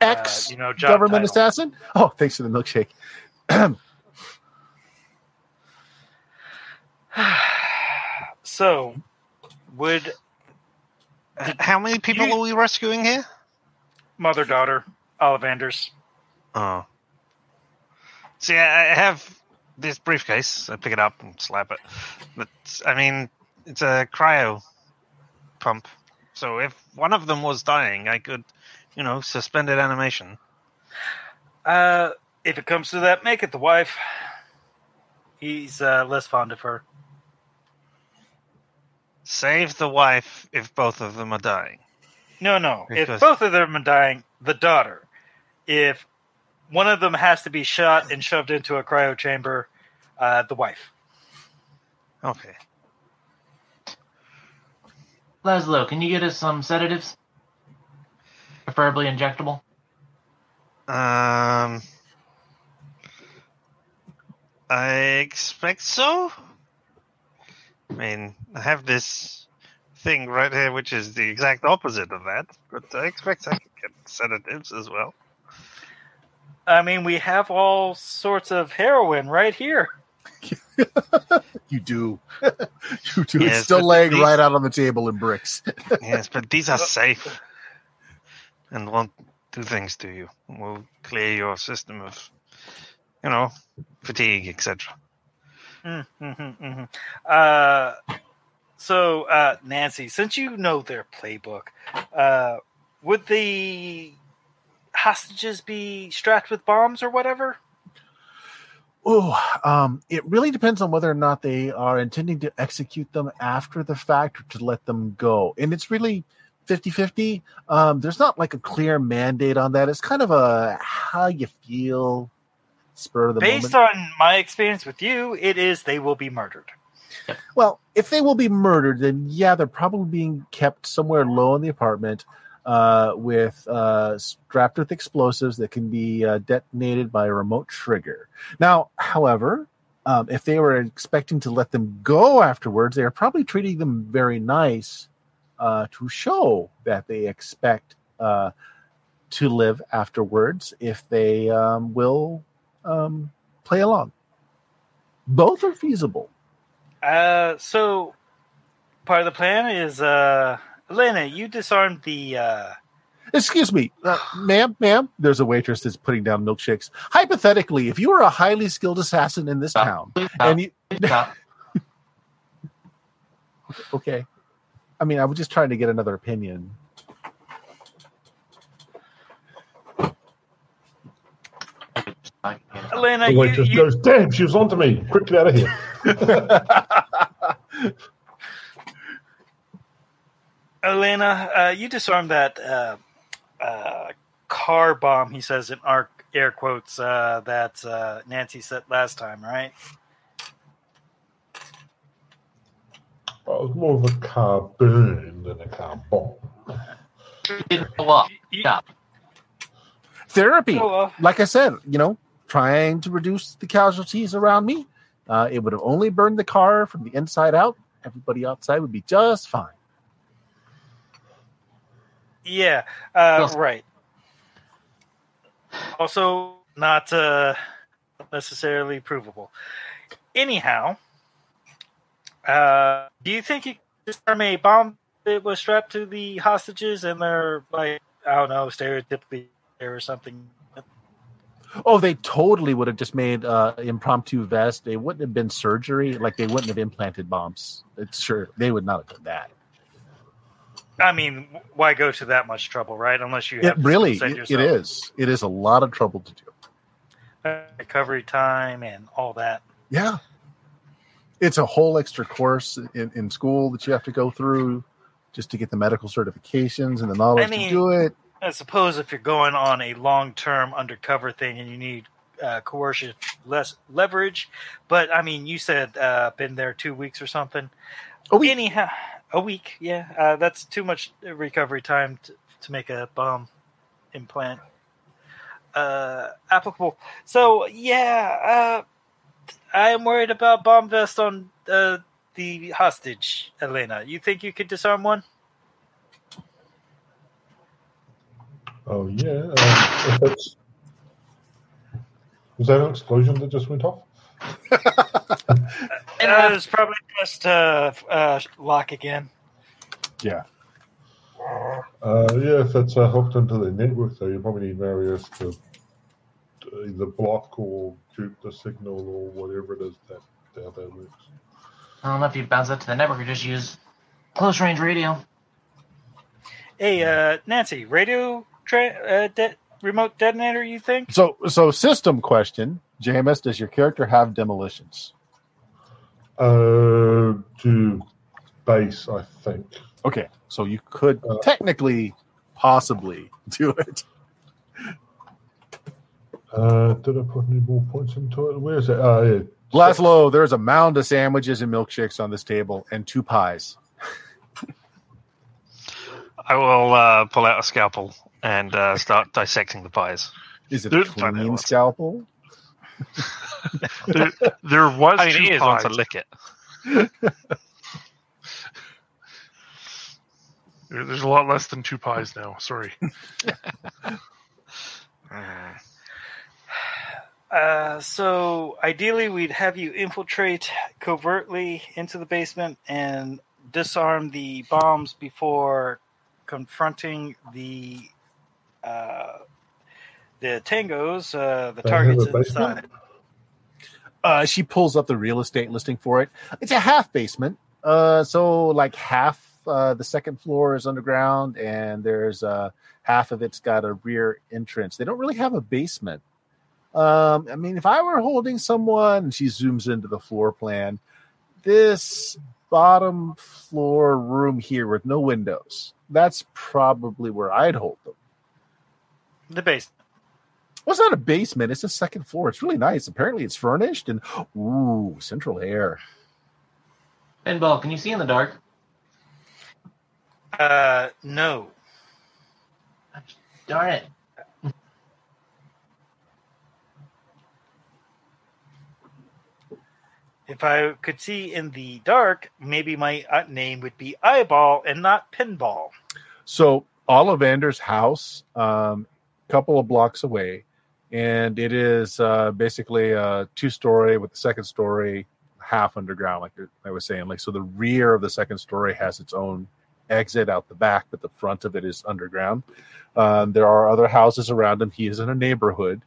Ex Uh, you know, job government title. assassin. Oh, thanks for the milkshake. So, would Uh, How many people you- are we rescuing here? mother daughter Ollivanders? Oh. See, I I have this briefcase. I pick it up and slap it. But, I mean, it's a cryo pump. So if one of them was dying, I could, you know, suspended animation. Uh, if it comes to that, make it the wife. He's uh, less fond of her. Save the wife if both of them are dying. No, no. If both of them are dying, the daughter. If one of them has to be shot and shoved into a cryo chamber, uh, the wife. Okay. Laszlo, can you get us some sedatives? Preferably injectable. Um, I expect so. I mean, I have this thing right here, which is the exact opposite of that, but I expect I can get sedatives as well. I mean, we have all sorts of heroin right here. You do. you do. Yes, it's still laying these- right out on the table in bricks. yes, but these are safe and won't do things to you. Will clear your system of, you know, fatigue, etc. Mm-hmm, mm-hmm. Uh, so, uh, Nancy, since you know their playbook, uh, would the hostages be strapped with bombs or whatever? Oh, um, it really depends on whether or not they are intending to execute them after the fact or to let them go. And it's really 50 50. Um, there's not like a clear mandate on that. It's kind of a how you feel spur of the Based moment. on my experience with you, it is they will be murdered. Well, if they will be murdered, then yeah, they're probably being kept somewhere low in the apartment uh, with uh, strapped with explosives that can be uh, detonated by a remote trigger. Now, however, um, if they were expecting to let them go afterwards, they are probably treating them very nice uh, to show that they expect uh, to live afterwards if they um, will um, play along. Both are feasible. Uh, so part of the plan is, Elena, you disarmed the. Uh, Excuse me, uh, ma'am, ma'am. There's a waitress that's putting down milkshakes. Hypothetically, if you were a highly skilled assassin in this Stop. town, stop. and you, stop. okay, I mean, I was just trying to get another opinion. Elena, The you, waitress you, goes, damn, she was onto me. Quick, get out of here. Elena, uh, you disarmed that uh, uh, car bomb. He says in our air quotes uh, that uh, Nancy set last time, right? Well, it was more of a car burn than a car bomb. You didn't go up. You- Therapy, like I said, you know, trying to reduce the casualties around me. Uh, it would have only burned the car from the inside out. Everybody outside would be just fine. Yeah, uh, right. Also, not uh, necessarily provable. Anyhow, uh, do you think you could disarm a bomb that was strapped to the hostages and they're like, I don't know, stereotypically there or something? Oh, they totally would have just made uh, impromptu vest. They wouldn't have been surgery. Like they wouldn't have implanted bombs. It's sure they would not have done that. I mean, why go to that much trouble, right? Unless you It have the really, it, it is. It is a lot of trouble to do. recovery time and all that. Yeah, it's a whole extra course in, in school that you have to go through just to get the medical certifications and the knowledge I mean- to do it. I suppose if you're going on a long-term undercover thing and you need uh, coercive less leverage, but I mean, you said uh, been there two weeks or something. Week. Anyhow, a week, yeah, uh, that's too much recovery time to, to make a bomb implant uh, applicable. So yeah, uh, I am worried about bomb vest on uh, the hostage, Elena. You think you could disarm one? Oh, yeah. Um, if it's... Was that an explosion that just went off? And uh, it's probably just uh, uh, lock again. Yeah. Uh, yeah, if it's uh, hooked into the network, though, you probably need Marius to to either block or juke the signal or whatever it is that how that works. I don't know if you bounce up to the network or just use close range radio. Hey, uh, Nancy, radio tra- uh, de- remote detonator? You think? So, so system question, JMS, does your character have demolitions? Uh, to base, I think. Okay, so you could Uh, technically, possibly do it. Uh, did I put any more points into it? Where is it? Oh, yeah. Laszlo, there's a mound of sandwiches and milkshakes on this table and two pies. I will uh, pull out a scalpel and uh, start dissecting the pies. Is it a clean scalpel? There, there was I mean, two it is once I pies. lick it. There's a lot less than two pies now. Sorry. Uh, so ideally, we'd have you infiltrate covertly into the basement and disarm the bombs before confronting the uh, the tangos, uh, the targets a basement? inside. Uh, she pulls up the real estate listing for it. It's a half basement. Uh, so like half uh, the second floor is underground, and there's uh, half of it's got a rear entrance. They don't really have a basement. Um, I mean, if I were holding someone, she zooms into the floor plan, this bottom floor room here with no windows. That's probably where I'd hold them. The basement. Well, it's not a basement; it's a second floor. It's really nice. Apparently, it's furnished and ooh, central air. Pinball, can you see in the dark? Uh, no. Darn it. If I could see in the dark, maybe my uh, name would be Eyeball and not Pinball. So Ollivander's house, um, a couple of blocks away, and it is uh, basically a two-story with the second story half underground, like I was saying. Like so, the rear of the second story has its own exit out the back, but the front of it is underground. Um, there are other houses around him. He is in a neighborhood,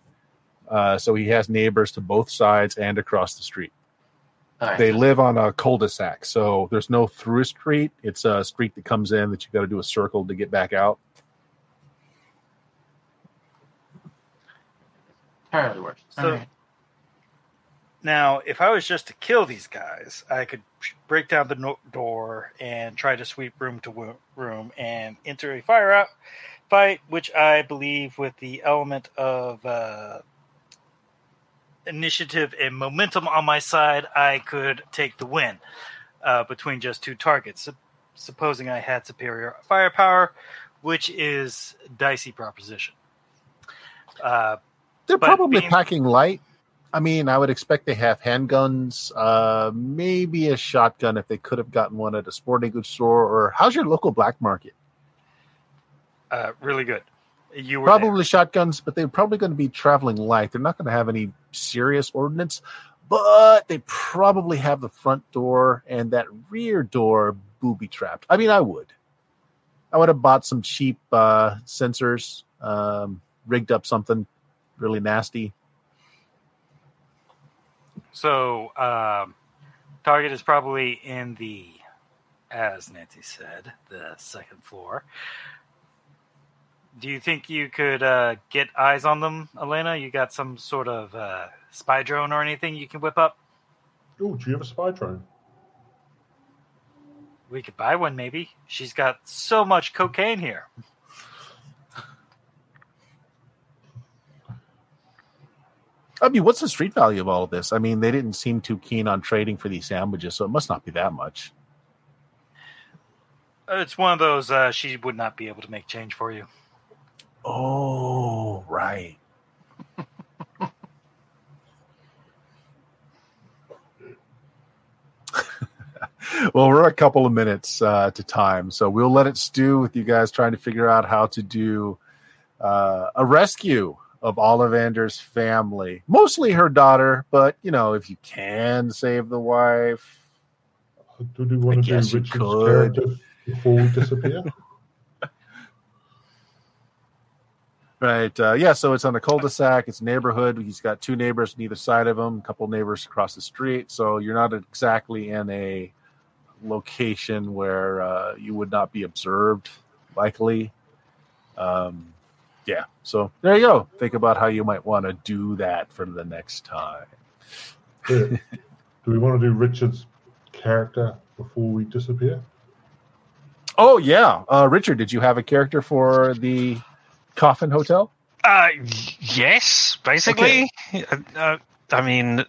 uh, so he has neighbors to both sides and across the street. Right. They live on a cul-de-sac, so there's no through street. It's a street that comes in that you've got to do a circle to get back out. Entirely works. So- right. Now, if I was just to kill these guys, I could break down the no- door and try to sweep room to wo- room and enter a fire out fight, which I believe, with the element of uh, initiative and momentum on my side, I could take the win uh, between just two targets. Sup- supposing I had superior firepower, which is dicey proposition. Uh, They're But probably being- packing light. I mean, I would expect they have handguns, uh, maybe a shotgun if they could have gotten one at a sporting goods store. Or how's your local black market? uh, really good. You were there. Probably shotguns, but they're probably going to be traveling light. They're not going to have any serious ordnance, but they probably have the front door and that rear door booby trapped. I mean, I would. I would have bought some cheap uh, sensors, um, rigged up something really nasty. So, um, target is probably in the, as Nancy said, the second floor. Do you think you could uh, get eyes on them, Elena? You got some sort of uh, spy drone or anything you can whip up? Oh, do you have a spy drone? We could buy one, maybe. She's got so much cocaine here. I mean, what's the street value of all of this? I mean, they didn't seem too keen on trading for these sandwiches, so it must not be that much. Uh, It's one of those uh, she would not be able to make change for you. Oh, right. well, we're a couple of minutes uh, to time, so we'll let it stew with you guys trying to figure out how to do uh, a rescue of Ollivander's family, mostly her daughter, but you know, if you can save the wife, Do you want I to do Richard's character before we disappear? Right. Uh, yeah. So it's on a cul-de-sac. It's a neighborhood. He's got two neighbors on either side of him. A couple neighbors across the street. So you're not exactly in a location where uh, you would not be observed, likely. Um, yeah. So there you go. Think about how you might want to do that for the next time. Do we want to do Richard's character before we disappear? Oh yeah, uh, Richard. Did you have a character for the Coffin Hotel? Uh, yes, basically. Uh, uh, I mean,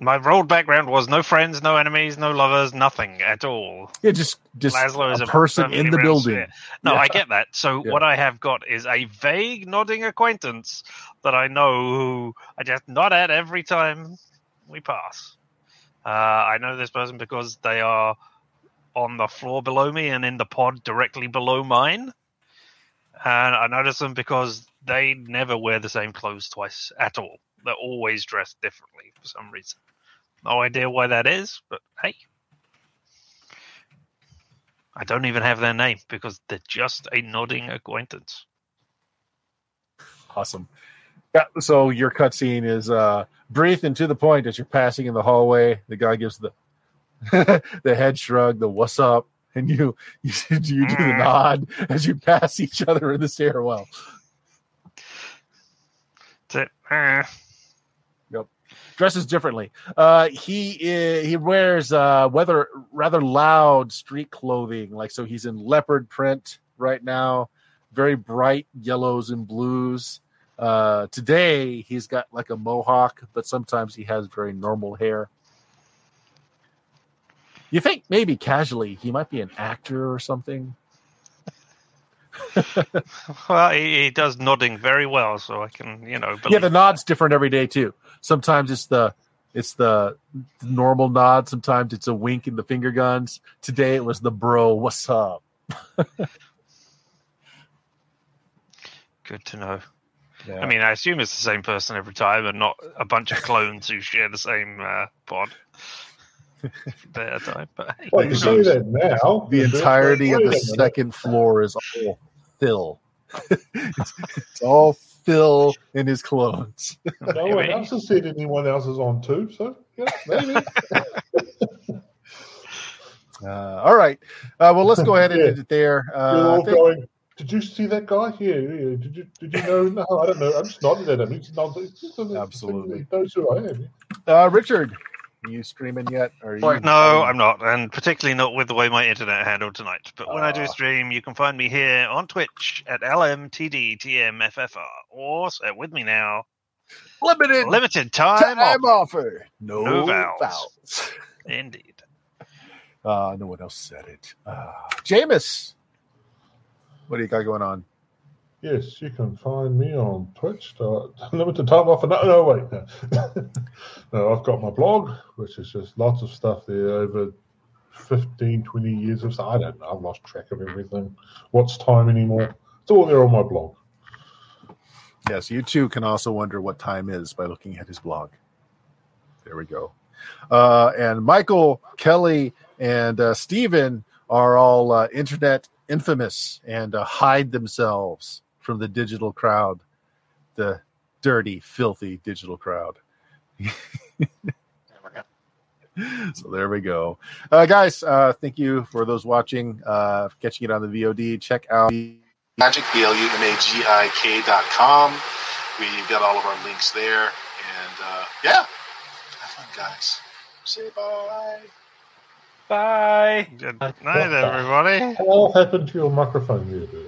my role background was no friends, no enemies, no lovers, nothing at all. Yeah, just just Laszlo is a a person in the building. No, Yeah. I get that. So Yeah. what I have got is a vague nodding acquaintance that I know who I just nod at every time we pass. Uh, I know this person because they are on the floor below me and in the pod directly below mine. And I notice them because they never wear the same clothes twice at all. They're always dressed differently for some reason. No idea why that is, but hey. I don't even have their name because they're just a nodding acquaintance. Awesome. Yeah, so your cutscene is uh brief and to the point as you're passing in the hallway. The guy gives the the head shrug, the what's up, and you you, you do the Mm. nod as you pass each other in the stairwell. That's it. Eh. dresses differently. Uh, he i- he wears uh, weather rather loud street clothing, like so. He's in leopard print right now, very bright yellows and blues. Uh, today he's got like a mohawk, but sometimes he has very normal hair. You think maybe casually he might be an actor or something? Well, he, he does nodding very well, so I can, you know. yeah, the nod's different every day too. Sometimes it's the it's the normal nod. Sometimes it's a wink and the finger guns. Today it was the bro. What's up? Good to know. Yeah. I mean, I assume it's the same person every time, and not a bunch of clones who share the same uh, pod. Their time, but hey, Well, you see that now. the entirety of the Wait a minute. second floor is all Phil. it's, it's all Phil and his clones. No one Maybe. else has said anyone else is on too, so yeah, maybe. Uh, all right. Uh, well, let's go ahead and Yeah. end it there. You're Uh, all think- going. Did you see that guy? Yeah, yeah. Did you? Did you know? No, I don't know. I'm just nodding at him. He's not, he's just- Absolutely. He knows who I am. uh, Richard, are you streaming yet? Or are you, No, I'm not, and particularly not with the way my internet handled tonight. But when I Ah. do stream, you can find me here on Twitch at LMTDTMFFR, or say with me now, limited limited time, time offer. offer. No, No vowels. vowels. Indeed. Uh, no one else said it. Uh, Jameis, what do you got going on? Yes, you can find me on Twitch. Limited time offer. No, no, wait. No. no, I've got my blog, which is just lots of stuff there over 15, 20 years of stuff. I don't know. I've lost track of everything. What's time anymore? It's all there on my blog. Yes, you too can also wonder what time is by looking at his blog. There we go. Uh, and Michael, Kelly, and uh, Stephen are all uh, internet infamous and uh, hide themselves from the digital crowd, the dirty, filthy digital crowd. so there we go. Uh, guys, uh, thank you for those watching, uh, catching it on the VOD. Check out magic, B L U M A G I K dot com. We've got all of our links there. And uh, yeah, have fun, guys. Say bye. Bye. Good night, everybody. What happened to your microphone there, dude? Yeah.